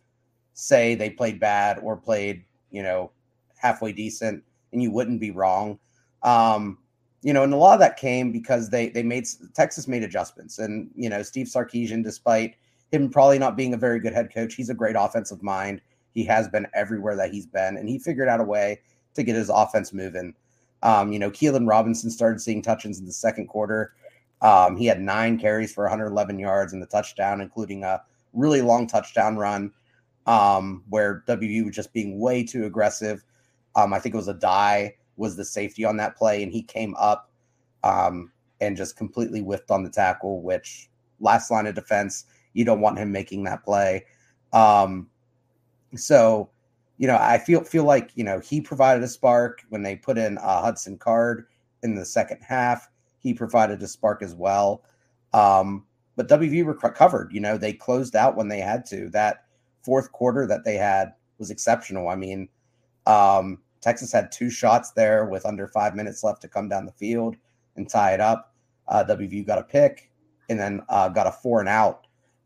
say they played bad or played, you know, halfway decent, and you wouldn't be wrong. Um, you know, and a lot of that came because they they made Texas made adjustments, and you know, Steve Sarkisian, despite him probably not being a very good head coach. He's a great offensive mind. He has been everywhere that he's been, and he figured out a way to get his offense moving. Um, you know, Keilan Robinson started seeing touches in the second quarter. Um, he had nine carries for 111 yards and the touchdown, including a really long touchdown run um, where WVU was just being way too aggressive. Um, I think it was Addae was the safety on that play, and he came up um, and just completely whiffed on the tackle, which last line of defense you don't want him making that play. Um, so, you know, I feel feel like you know he provided a spark when they put in uh, Hudson Card in the second half. He provided a spark as well. Um, but WV recovered. You know, they closed out when they had to. That fourth quarter that they had was exceptional. I mean, um, Texas had two shots there with under five minutes left to come down the field and tie it up. Uh, got a pick and then uh, got a four and out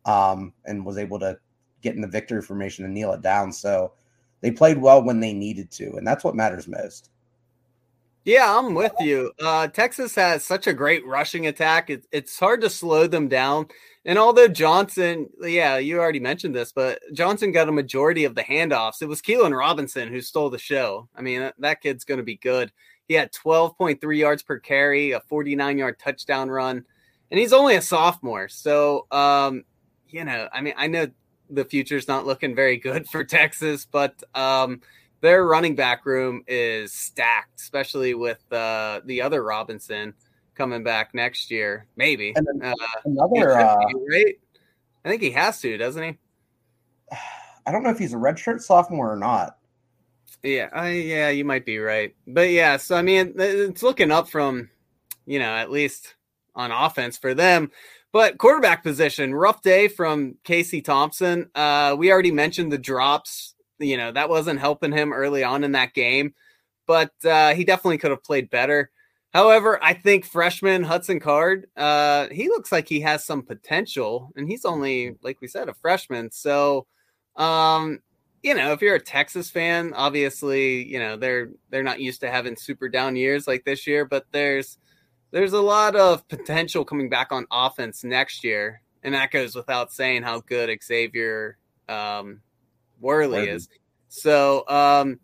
um, and was able to get in the victory formation and kneel it down. So they played well when they needed to, and that's what matters most. Yeah, I'm with you. Uh, Texas has such a great rushing attack. It, it's hard to slow them down. And although Johnson, yeah, you already mentioned this, but Johnson got a majority of the handoffs. It was Keilan Robinson who stole the show. I mean, that, kid's going to be good. He had 12.3 yards per carry, a 49 yard touchdown run, and he's only a sophomore. So, um, you know, I mean, I know the future's not looking very good for Texas, but um, their running back room is stacked, especially with uh, the other Robinson coming back next year, maybe. Uh, another, uh, right? I think he has to, doesn't he? *sighs* I don't know if he's a redshirt sophomore or not. Yeah, I, yeah, you might be right, but yeah. So I mean, it's looking up from, you know, at least on offense for them. But quarterback position, rough day from Casey Thompson. Uh, we already mentioned the drops. You know, that wasn't helping him early on in that game, but uh, he definitely could have played better. However, I think freshman Hudson Card, uh, he looks like he has some potential, and he's only, like we said, a freshman. So, um, you know, if you're a Texas fan, obviously, you know they're they're not used to having super down years like this year, but there's there's a lot of potential coming back on offense next year, and that goes without saying how good Xavier um, Worthy is. So, um,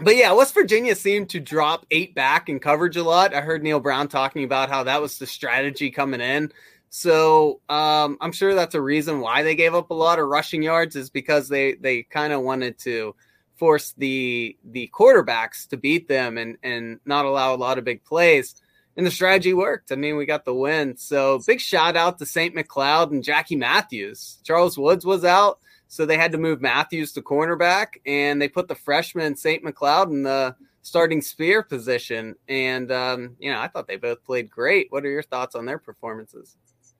but yeah, West Virginia seemed to drop eight back in coverage a lot. I heard Neal Brown talking about how that was the strategy coming in. So um, I'm sure that's a reason why they gave up a lot of rushing yards is because they they kind of wanted to force the the quarterbacks to beat them and and not allow a lot of big plays and the strategy worked. I mean, we got the win. So big shout out to St. McLeod and Jackie Matthews. Charles Woods was out, so they had to move Matthews to cornerback, and they put the freshman St. McLeod in the starting spear position. And um, you know, I thought they both played great. What are your thoughts on their performances?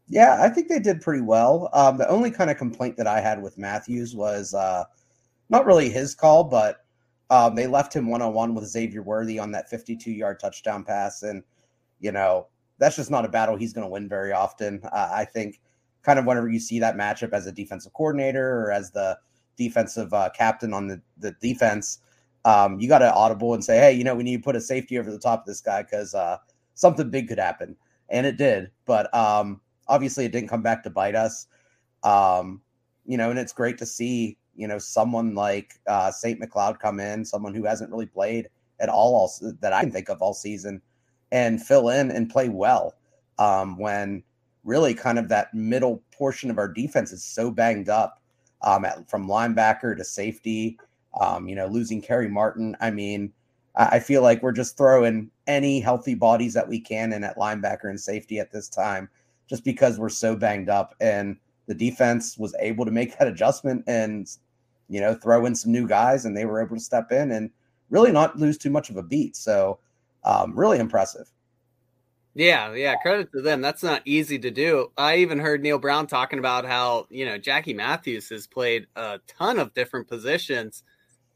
Yeah, I think they did pretty well. Um, the only kind of complaint that I had with Matthews was uh, not really his call, but um, they left him one on one with Xavier Worthy on that 52 yard touchdown pass. And, you know, that's just not a battle he's going to win very often. Uh, I think kind of whenever you see that matchup as a defensive coordinator or as the defensive uh, captain on the, the defense, um, you got to audible and say, hey, you know, we need to put a safety over the top of this guy because uh, something big could happen. And it did. But um, obviously, it didn't come back to bite us. Um, you know, and it's great to see, you know, someone like uh, St. McLeod come in, someone who hasn't really played at all, all that I can think of all season, and fill in and play well um, when really kind of that middle portion of our defense is so banged up um, at, from linebacker to safety um, you know, losing Kerry Martin. I mean, I feel like we're just throwing any healthy bodies that we can in at linebacker and safety at this time, just because we're so banged up. And the defense was able to make *laughs* that adjustment and, you know, throw in some new guys, and they were able to step in and really not lose too much of a beat. So, um, really impressive. Yeah, yeah, credit to them. That's not easy to do. I even heard Neal Brown talking about how, you know, Jackie Matthews has played a ton of different positions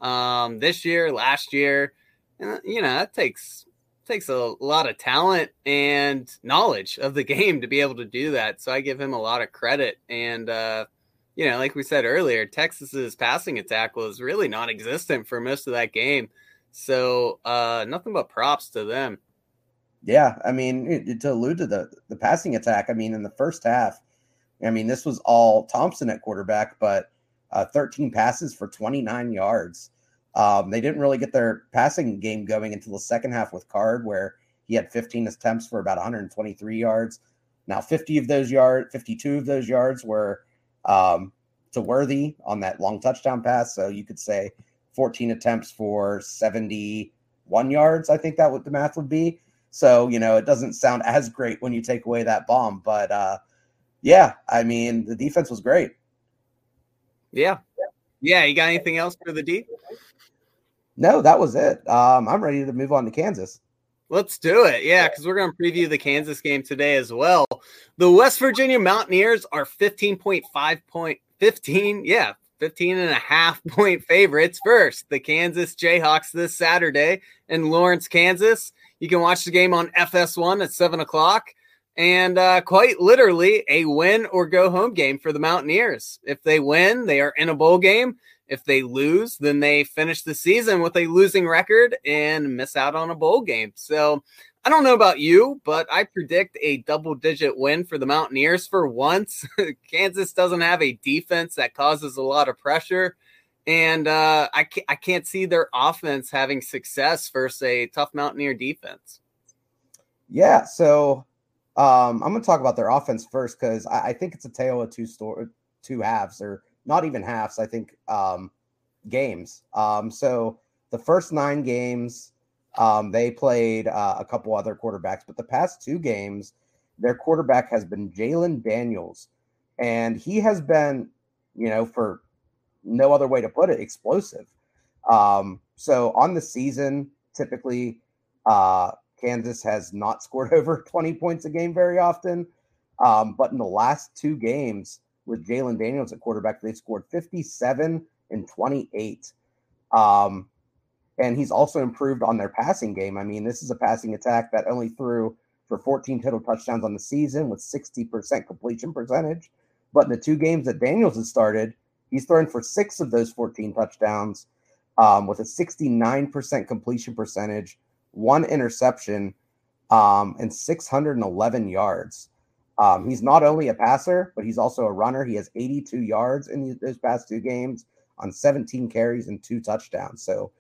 um, this year, last year. And, you know, that takes takes a lot of talent and knowledge of the *laughs* game to be able to do that. So I give him a lot of credit. And uh, you know, like we said earlier, Texas's passing attack was really non-existent for most of that game. So uh, nothing but props to them. Yeah, I mean, to allude to the the passing attack, I mean, in the first half, I mean, this was all Thompson at quarterback, but uh, 13 passes for 29 yards. Um, they didn't really get their passing game going until the second half with Card, where he had 15 attempts for about 123 yards. Now, 50 of those yards, 52 of those yards were um, to Worthy on that long touchdown pass. So you could say 14 attempts for 71 yards. I think that what the math would be. So you know, it doesn't sound as great when you take away that bomb, but uh, yeah, I mean, the defense was great. Yeah. Yeah. You got anything else for the D? No, that was it. Um, I'm ready to move on to Kansas. Let's do it. Yeah, because we're going to preview the Kansas game today as well. The West Virginia Mountaineers are 15.5 point 15. Yeah, 15 and a half *laughs* point favorites first. The Kansas Jayhawks this Saturday in Lawrence, Kansas. You can watch the game on FS1 at 7 o'clock and uh, quite literally a win or go home game for the Mountaineers. If they win, they are in a bowl game. If they lose, then they finish the season with a losing record and miss out on a bowl game. So I don't know about you, but I predict a double digit win for the Mountaineers for once. *laughs* Kansas doesn't have a defense that causes a lot of pressure. And uh, I, can't, I can't see their offense having success versus a tough Mountaineer defense. Yeah. So um, I'm going to talk about their offense first because I, I, think it's a tale of two story, two halves, or not even halves. I think um, games. Um, so the first nine games, um, they played uh, a couple other quarterbacks, but the past two games, their quarterback has been Jalen Daniels, and he has been, you know, for no other way to put it, explosive. Um, so on the season, typically, uh, Kansas has not *laughs* scored over 20 points a game very often. Um, but in the last two games with Jalen Daniels at quarterback, they scored 57 and 28. Um, and he's also improved on their passing game. I mean, this is a passing attack that only threw for 14 total touchdowns on the season with 60% completion percentage. But in the two games that Daniels has started, he's thrown for six of those 14 touchdowns um, with a 69% completion percentage one interception, um, and 611 yards. Um, he's not only a passer, but he's also a runner. He has 82 yards in those past two games on 17 carries and two touchdowns. So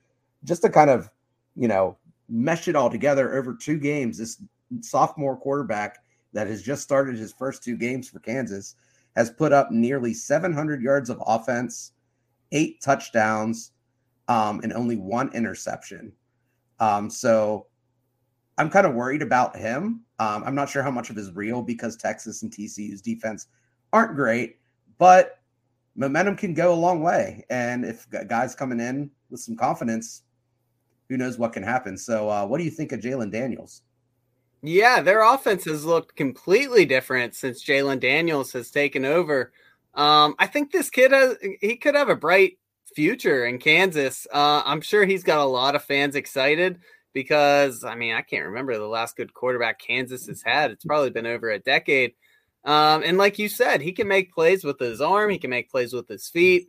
just to kind of, you know, mesh it all together over two games, this sophomore quarterback that has just started his first two games for Kansas has put up nearly 700 yards of offense, eight touchdowns, um, and only one interception. Um, so I'm kind of worried about him. Um, I'm not sure how much of is real because Texas and TCU's defense aren't great, but momentum can go a long way. And if guys coming in with some confidence, who knows what can happen. So, uh, what do you think of Jalen Daniels? Yeah, their offense has looked completely different since Jalen Daniels has taken over. Um, I think this kid has he could have a bright future in Kansas. Uh, I'm sure he's got a lot of fans excited because I mean I can't remember the last good quarterback Kansas has had. It's probably been over a decade. Um, and like you said, he can make plays with his arm. He can make plays with his feet.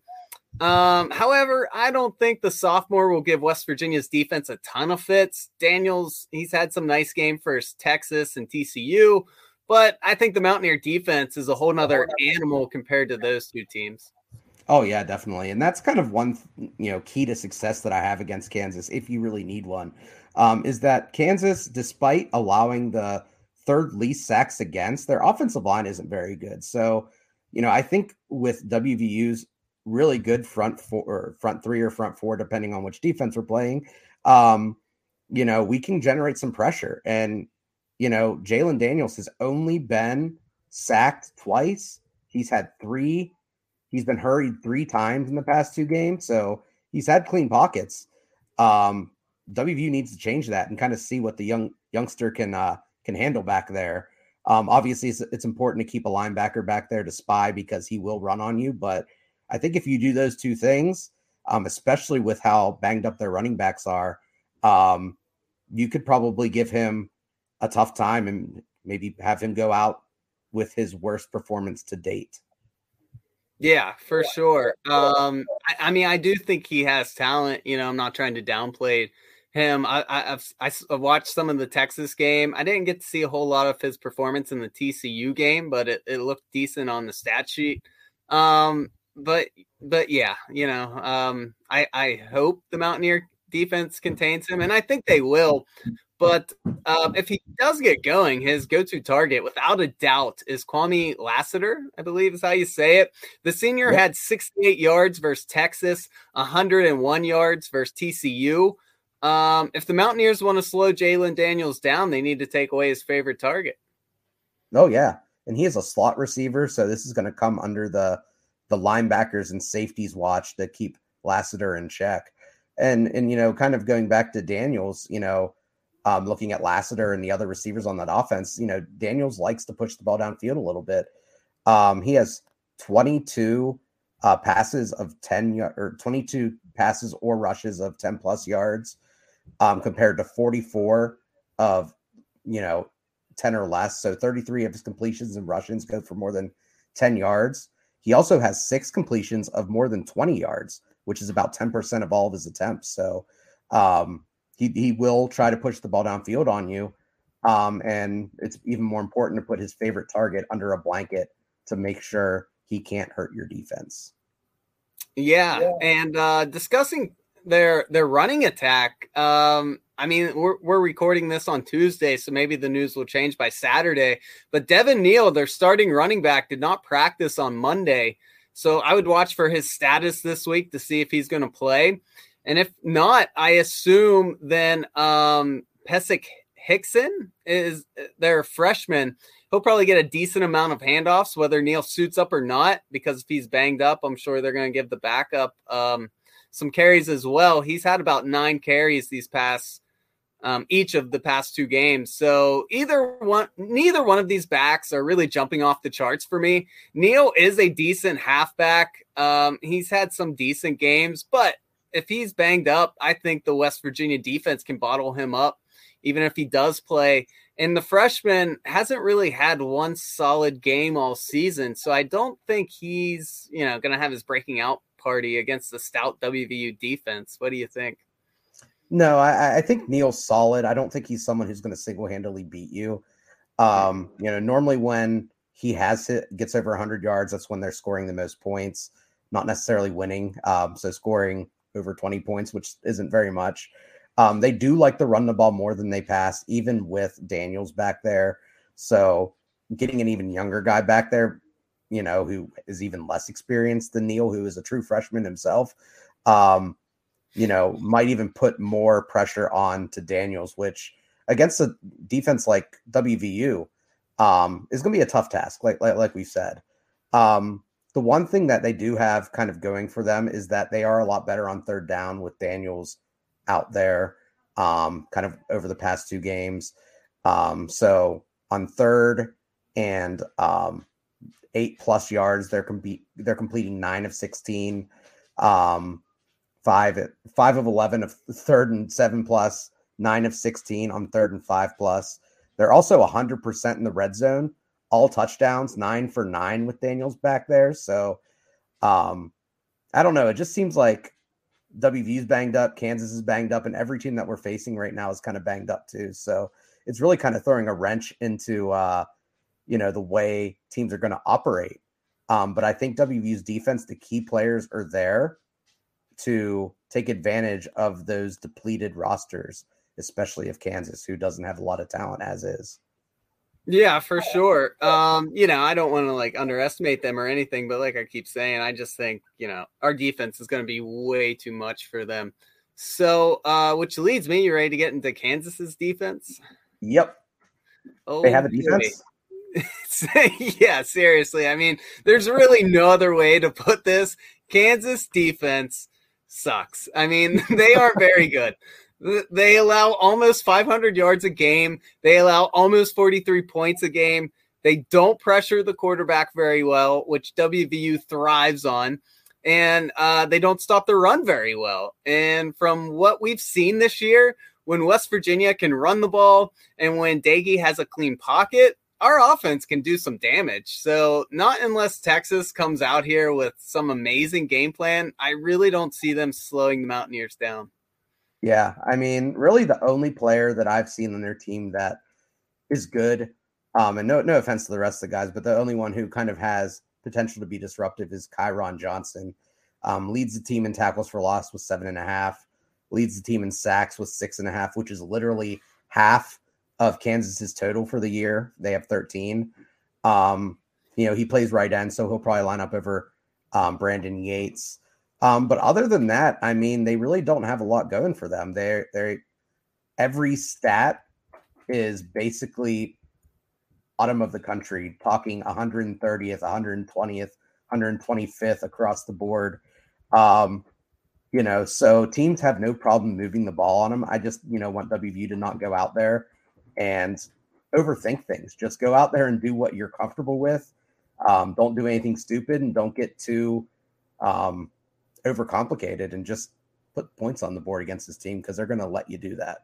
Um, however, I don't think the sophomore will give West Virginia's defense a ton of fits. Daniels, he's had some nice game for Texas and TCU, but I think the Mountaineer defense is a whole nother animal compared to those two teams. Oh yeah, definitely, and that's kind of one you know key to success that I have against Kansas, if you really need one, um, is that Kansas, despite allowing the third least sacks against, their offensive line isn't very good. So, you know, I think with WVU's really good front four front three or front four, depending on which defense we're playing. Um, you know, we can generate some pressure. And, you know, Jalen Daniels has only been sacked twice. He's had three, he's been hurried three times in the past two games. So he's had clean pockets. Um, WVU needs to change that and kind of see what the young youngster can uh can handle back there. Um, obviously, it's, it's important to keep a linebacker back there to spy because he will run on you, but I think if you do those two things, um, especially with how banged up their running backs are, um, you could probably give him a tough time and maybe have him go out with his worst performance to date. Yeah, for sure. Um, I, I, mean, I do think he has talent. You know, I'm not trying to downplay him. I, I, have I watched some of the Texas game. I didn't get to see a whole lot of his performance in the TCU game, but it, it looked decent on the stat sheet. Um, but but yeah, you know, um, I I hope the Mountaineer defense contains him, and I think they will. But um, if he does get going, his go-to target, without a doubt, is Kwame Lassiter. I believe is how you say it. The senior yep. had 68 yards versus Texas, 101 yards versus TCU. Um, if the Mountaineers want to slow Jalen Daniels down, they need to take away his favorite target. Oh yeah, and he is a slot receiver, so this is going to come under the the linebackers and safeties watch to keep Lassiter in check. And and you know, kind of going back to Daniels, you know, um, looking at Lassiter and the other receivers on that offense, you know, Daniels likes to push the ball downfield a little bit. Um, he has 22 uh, passes of 10 or 22 passes or rushes of 10 plus yards um, compared to 44 of, you know, 10 or less. So 33 of his completions and rushes go for more than 10 yards. He also has six completions of more than 20 yards, which is about 10% of all of his attempts. So um, he, he will try to push the ball downfield on you. Um, and it's even more important to put his favorite target under a blanket to make sure he can't hurt your defense. Yeah, yeah. and uh, discussing their their running attack. Um, I mean, we're, we're recording this on Tuesday, so maybe the news will change by Saturday. But Devin Neal, their starting running back, did not practice on Monday. So I would watch for his status this week to see if he's going to play. And if not, I assume then um, Hickson is their freshman. He'll probably get a decent amount of handoffs, whether Neal suits up or not, because if he's banged up, I'm sure they're going to give the backup um, some carries as well. He's had about nine carries these past um, each of the past two games. So either one, neither one of these backs are really jumping off the charts for me. Neal is a decent halfback. Um, he's had some decent games, but if he's banged up, I think the West Virginia defense can bottle him up, even if he does play. And the freshman hasn't really had one solid game all season, so I don't think he's you know going to have his breaking out party against the stout WVU defense. What do you think? No, I, I think Neal's solid. I don't think he's someone who's going to single handedly beat you. Um, you know, normally when he has hit gets over 100 yards, that's when they're scoring the most points, not necessarily winning. Um, so scoring over 20 points, which isn't very much. Um, they do like to run the ball more than they pass, even with Daniels back there. So getting an even younger guy back there, you know, who is even less experienced than Neal, who is a true freshman himself, um, you know, might even put more pressure on to Daniels, which against a defense like WVU um, is going to be a tough task, like like, like we said. Um, the one thing that they do have kind of going for them is that they are a lot better on third down with Daniels out there, um, kind of over the past two games. Um, so on third and um, eight plus yards, they're com- they're completing nine of sixteen. Um, five at five of eleven of third and seven plus, nine of sixteen on third and five plus. They're also hundred percent in the red zone, all touchdowns, nine for nine with Daniels back there. So, um, I don't know. It just seems like WVU's banged up, Kansas is banged up, and every team that we're facing right now is kind of banged up too. So it's really kind of throwing a wrench into uh, you know the way teams are going to operate. Um, but I think WVU's defense, the key players are there to take advantage of those depleted rosters, especially of Kansas, who doesn't have a lot of talent as is. Yeah, for sure. Um, you know, I don't want to like underestimate them or anything, but like I keep saying, I just think, you know, our defense is going to be way too much for them. So, uh, which leads me, you ready to get into Kansas's defense? Yep. Oh, they have a defense. *laughs* yeah, seriously. I mean, there's really no other way to put this. Kansas defense sucks. I mean, *laughs* they aren't very good. They allow almost 500 yards a game. They allow almost 43 points a game. They don't pressure the quarterback very well, which WVU thrives on. And uh, they don't stop the run very well. And from what we've seen this year, when West Virginia can run the ball and when Doege has a clean pocket, our offense can do some damage. So, not unless Texas comes out here with some amazing game plan, I really don't see them slowing the Mountaineers down. Yeah, I mean, really the only player that I've seen on their team that is good, um, and no no offense to the rest of the guys, but the only one who kind of has potential to be disruptive is Kyron Johnson. Um, leads the team in tackles for loss with seven and a half, leads the team in sacks with six and a half, which is literally half of Kansas's total for the year. They have 13. Um, you know, he plays right end, so he'll probably line up over um, Brandon Yates. Um, but other than that, I mean, they really don't have a lot going for them. They're they every stat is basically bottom of the country, talking 130th, 120th, 125th across the board. Um, you know, so teams have no problem moving the ball on them. I just, you know, want WVU to not go out there and overthink things. Just go out there and do what you're comfortable with. Um, don't do anything stupid and don't get too um, overcomplicated and just put points on the board against this team because they're going to let you do that.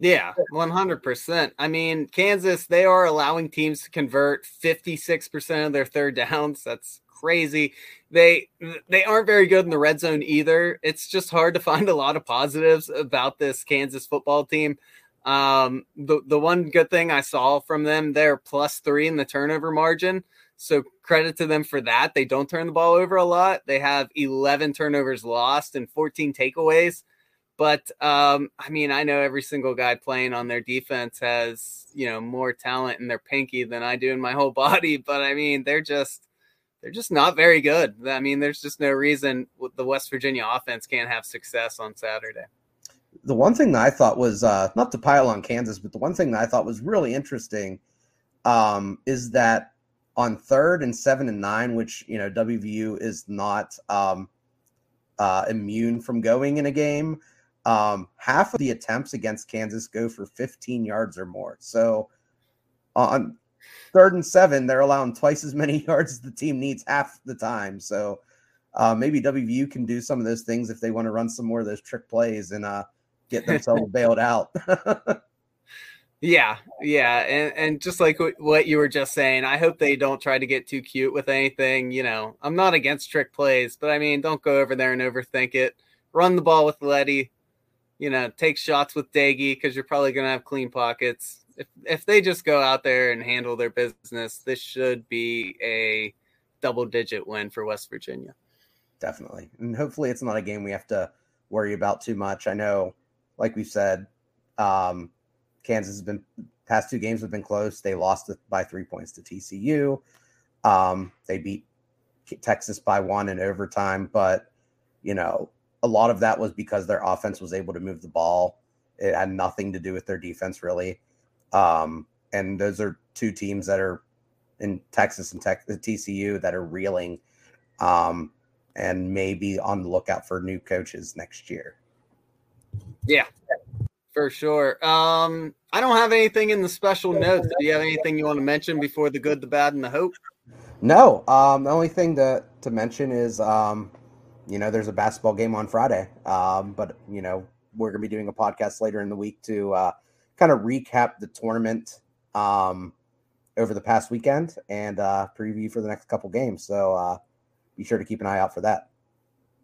Yeah, 100%. I mean, Kansas, they are allowing teams to convert 56% of their third downs. That's crazy. They they aren't very good in the red zone either. It's just hard to find a lot of positives about this Kansas football team. Um, the the one good thing I saw from them, they're plus three in the turnover margin. So credit to them for that. They don't turn the ball over a lot. They have 11 turnovers lost and 14 takeaways. But um, I mean, I know every single guy playing on their defense has you know more talent in their pinky than I do in my whole *laughs* body. But I mean, they're just they're just not very good. I mean, there's just no reason the West Virginia offense can't have success on Saturday the one thing that I thought was uh, not to pile on Kansas, but the one thing that I thought was really interesting um, is that on third and seven and nine, which you know WVU is not um, uh, immune from going in a game, um, half of the attempts against Kansas go for 15 yards or more. So on third and seven, they're allowing twice as many *laughs* yards as the team needs half the time. So uh, maybe WVU can do some of those things if they want to run some more of those trick plays and uh, get themselves bailed out. *laughs* yeah, yeah, and and just like what you were just saying, I hope they don't try to get too cute with anything. You know, I'm not against trick plays, but I mean, don't go over there and overthink it. Run the ball with Leddie. You know, take shots with Doege because you're probably going to have clean pockets. If if they just go out there and handle their business, this should be a double digit win for West Virginia. Definitely, and hopefully, it's not a game we have to worry about too much. I know like we said, um, Kansas has been past two games have been close. They lost by three points to TCU. Um, they beat Texas by one in overtime, but you know a lot of that was because their offense was able to move the ball. It had nothing to do with their defense, really. Um, and those are two teams that are in Texas and TCU that are reeling, um, and maybe on the lookout for new coaches next year. Yeah, For sure. Um, I don't have anything in the special notes. Do you have anything you want to mention before the good, the bad, and the hope? No. Um, the only thing to to mention is, um, you know, there's a basketball game on Friday. Um, but you know, we're gonna be doing a podcast later in the week to uh, kind of recap the tournament um, over the past weekend and uh, preview for the next couple games. So uh, be sure to keep an eye out for that.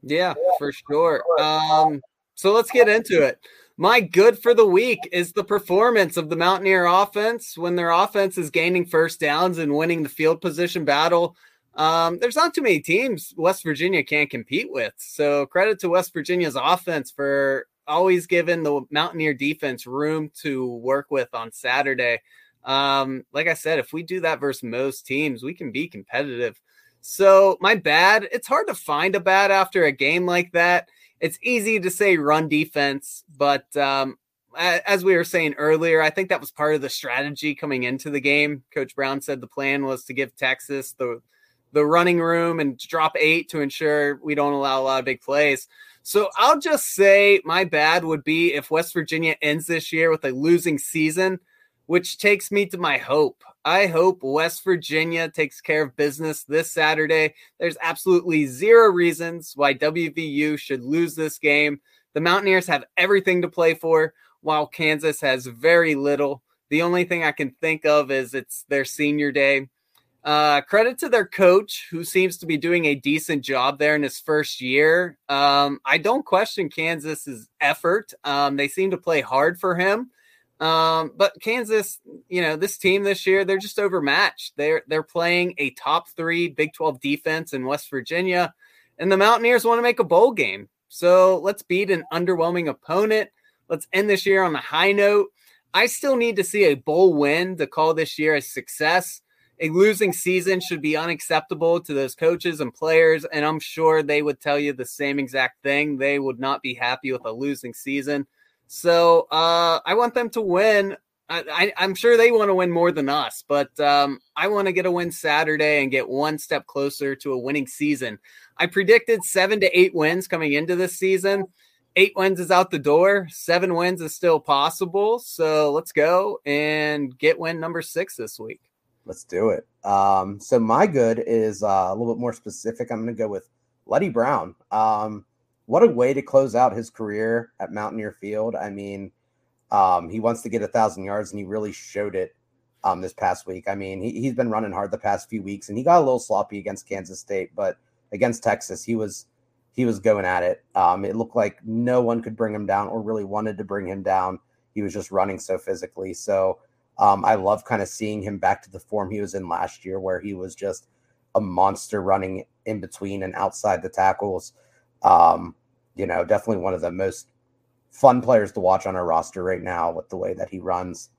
Yeah, for sure. Um, so let's get into it. My good for the week is the performance of the Mountaineer offense when their offense is gaining first downs and winning the field position battle. Um, there's not too many teams West Virginia can't compete with. So credit to West Virginia's offense for always giving the Mountaineer defense room to work with on Saturday. Um, like I said, if we do that versus most teams, we can be competitive. So my bad. It's hard to find a bad after a game like that. It's easy to say run defense, but um, as we were saying earlier, I think that was part of the strategy coming into the game. Coach Brown said the plan was to give Texas the the running room and drop eight to ensure we don't allow a lot of big plays. So I'll just say my bad would be if West Virginia ends this year with a losing season, which takes me to my hope. I hope West Virginia takes care of business this Saturday. There's absolutely zero reasons why WVU should lose this game. The Mountaineers have everything to play for, while Kansas has very little. The only thing I can think of is it's their senior day. Uh, credit to their coach, who seems to be doing a decent job there in his first year. Um, I don't question Kansas's effort. Um, they seem to play hard for him. Um, but Kansas, you know, this team this year, they're just overmatched. They're they're playing a top three Big 12 defense in West Virginia, and the Mountaineers want to make a bowl game. So let's beat an underwhelming opponent. Let's end this year on a high note. I still need to see a bowl win to call this year a success. A losing season should be unacceptable to those coaches and players, and I'm sure they would tell you the same exact thing. They would not be happy with a losing season. So uh, I want them to win. I, am sure they want to win more than us, but um, I want to get a win Saturday and get one step closer to a winning season. I predicted seven to eight wins coming into this season. Eight wins is out the door. Seven wins is still possible. So let's go and get win number six this week. Let's do it. Um, so my good is uh, a little bit more specific. I'm going to go with Leddie Brown. Um, what a way to close out his career at Mountaineer Field. I mean, um, he wants to get a thousand yards, and he really showed it um, this past week. I mean, he, he's been running hard the past few weeks, and he got a little sloppy against Kansas State, but against Texas, he was he was going at it. Um, it looked like no one could bring him down, or really wanted to bring him down. He was just running so physically. So um, I love kind of seeing him back to the form he was in last year, where he was just a monster running in between and outside the tackles. Um, you know, definitely one of the most fun players to watch on our roster right now with the way that he runs.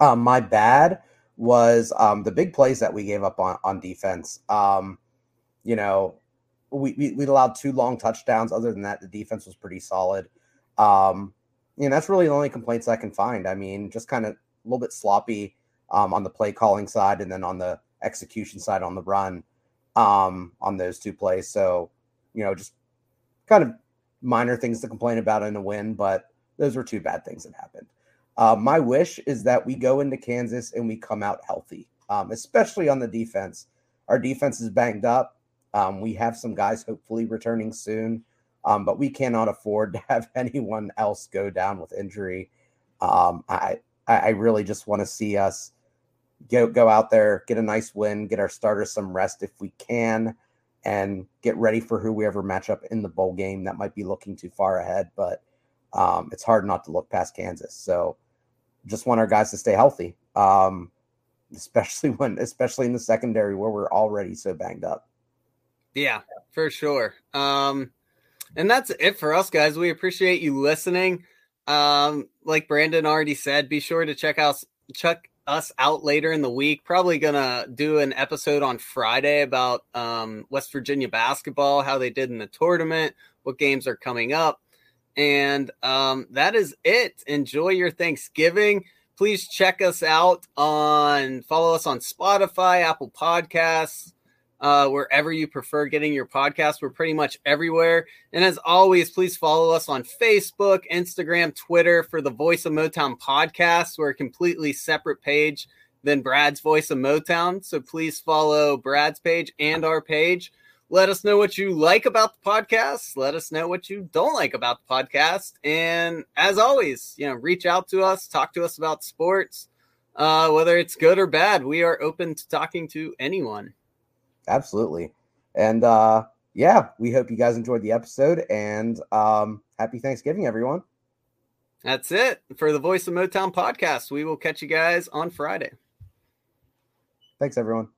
Um, my bad was um, the big plays that we gave up on, on defense. Um, you know, we, we, we allowed two long touchdowns. Other than that, the defense was pretty solid. Um, you know, that's really the only complaints I can find. I mean, just kind of a little bit sloppy um, on the play calling side and then on the execution side on the run um, on those two plays. So, you know, just kind of minor things to complain about in a win, but those were two bad things that happened. Uh, my wish is that we go into Kansas and we come out healthy, um, especially on the defense. Our defense is banged up. Um, we have some guys hopefully returning soon, um, but we cannot afford to have *laughs* anyone else go down with injury. Um, I I really just want to see us go go out there, get a nice win, get our starters some rest if we can, and get ready for who we ever match up in the bowl game that might be looking too far ahead. But um, it's hard not to look past Kansas. So just want our guys to stay healthy, um, *laughs* especially when, especially in the secondary where we're already so banged up. Yeah, for sure. Um, and that's it for us, guys. We appreciate you listening. Um, like Brandon already said, be sure to check out check us out later in the week. Probably gonna do an episode on Friday about um, West Virginia basketball, how they did in the tournament, what games are coming up, and um, that is it. Enjoy your Thanksgiving. Please check us out on follow us on Spotify, Apple Podcasts, uh, wherever you prefer getting your podcast. We're pretty much everywhere. And as always, please follow us on Facebook, Instagram, Twitter for the Voice of Motown podcast. We're a completely separate page than Brad's Voice of Motown. So please follow Brad's page and our page. Let us know what you like about the podcast. Let us know what you don't like about the podcast. And as always, you know, reach out to us, talk to us about sports, uh, whether it's good or bad. We are open to talking to anyone. Absolutely. And uh, yeah, we hope you guys enjoyed the episode and um, happy Thanksgiving, everyone. That's it for the Voice of Motown podcast. We will catch you guys on Friday. Thanks, everyone.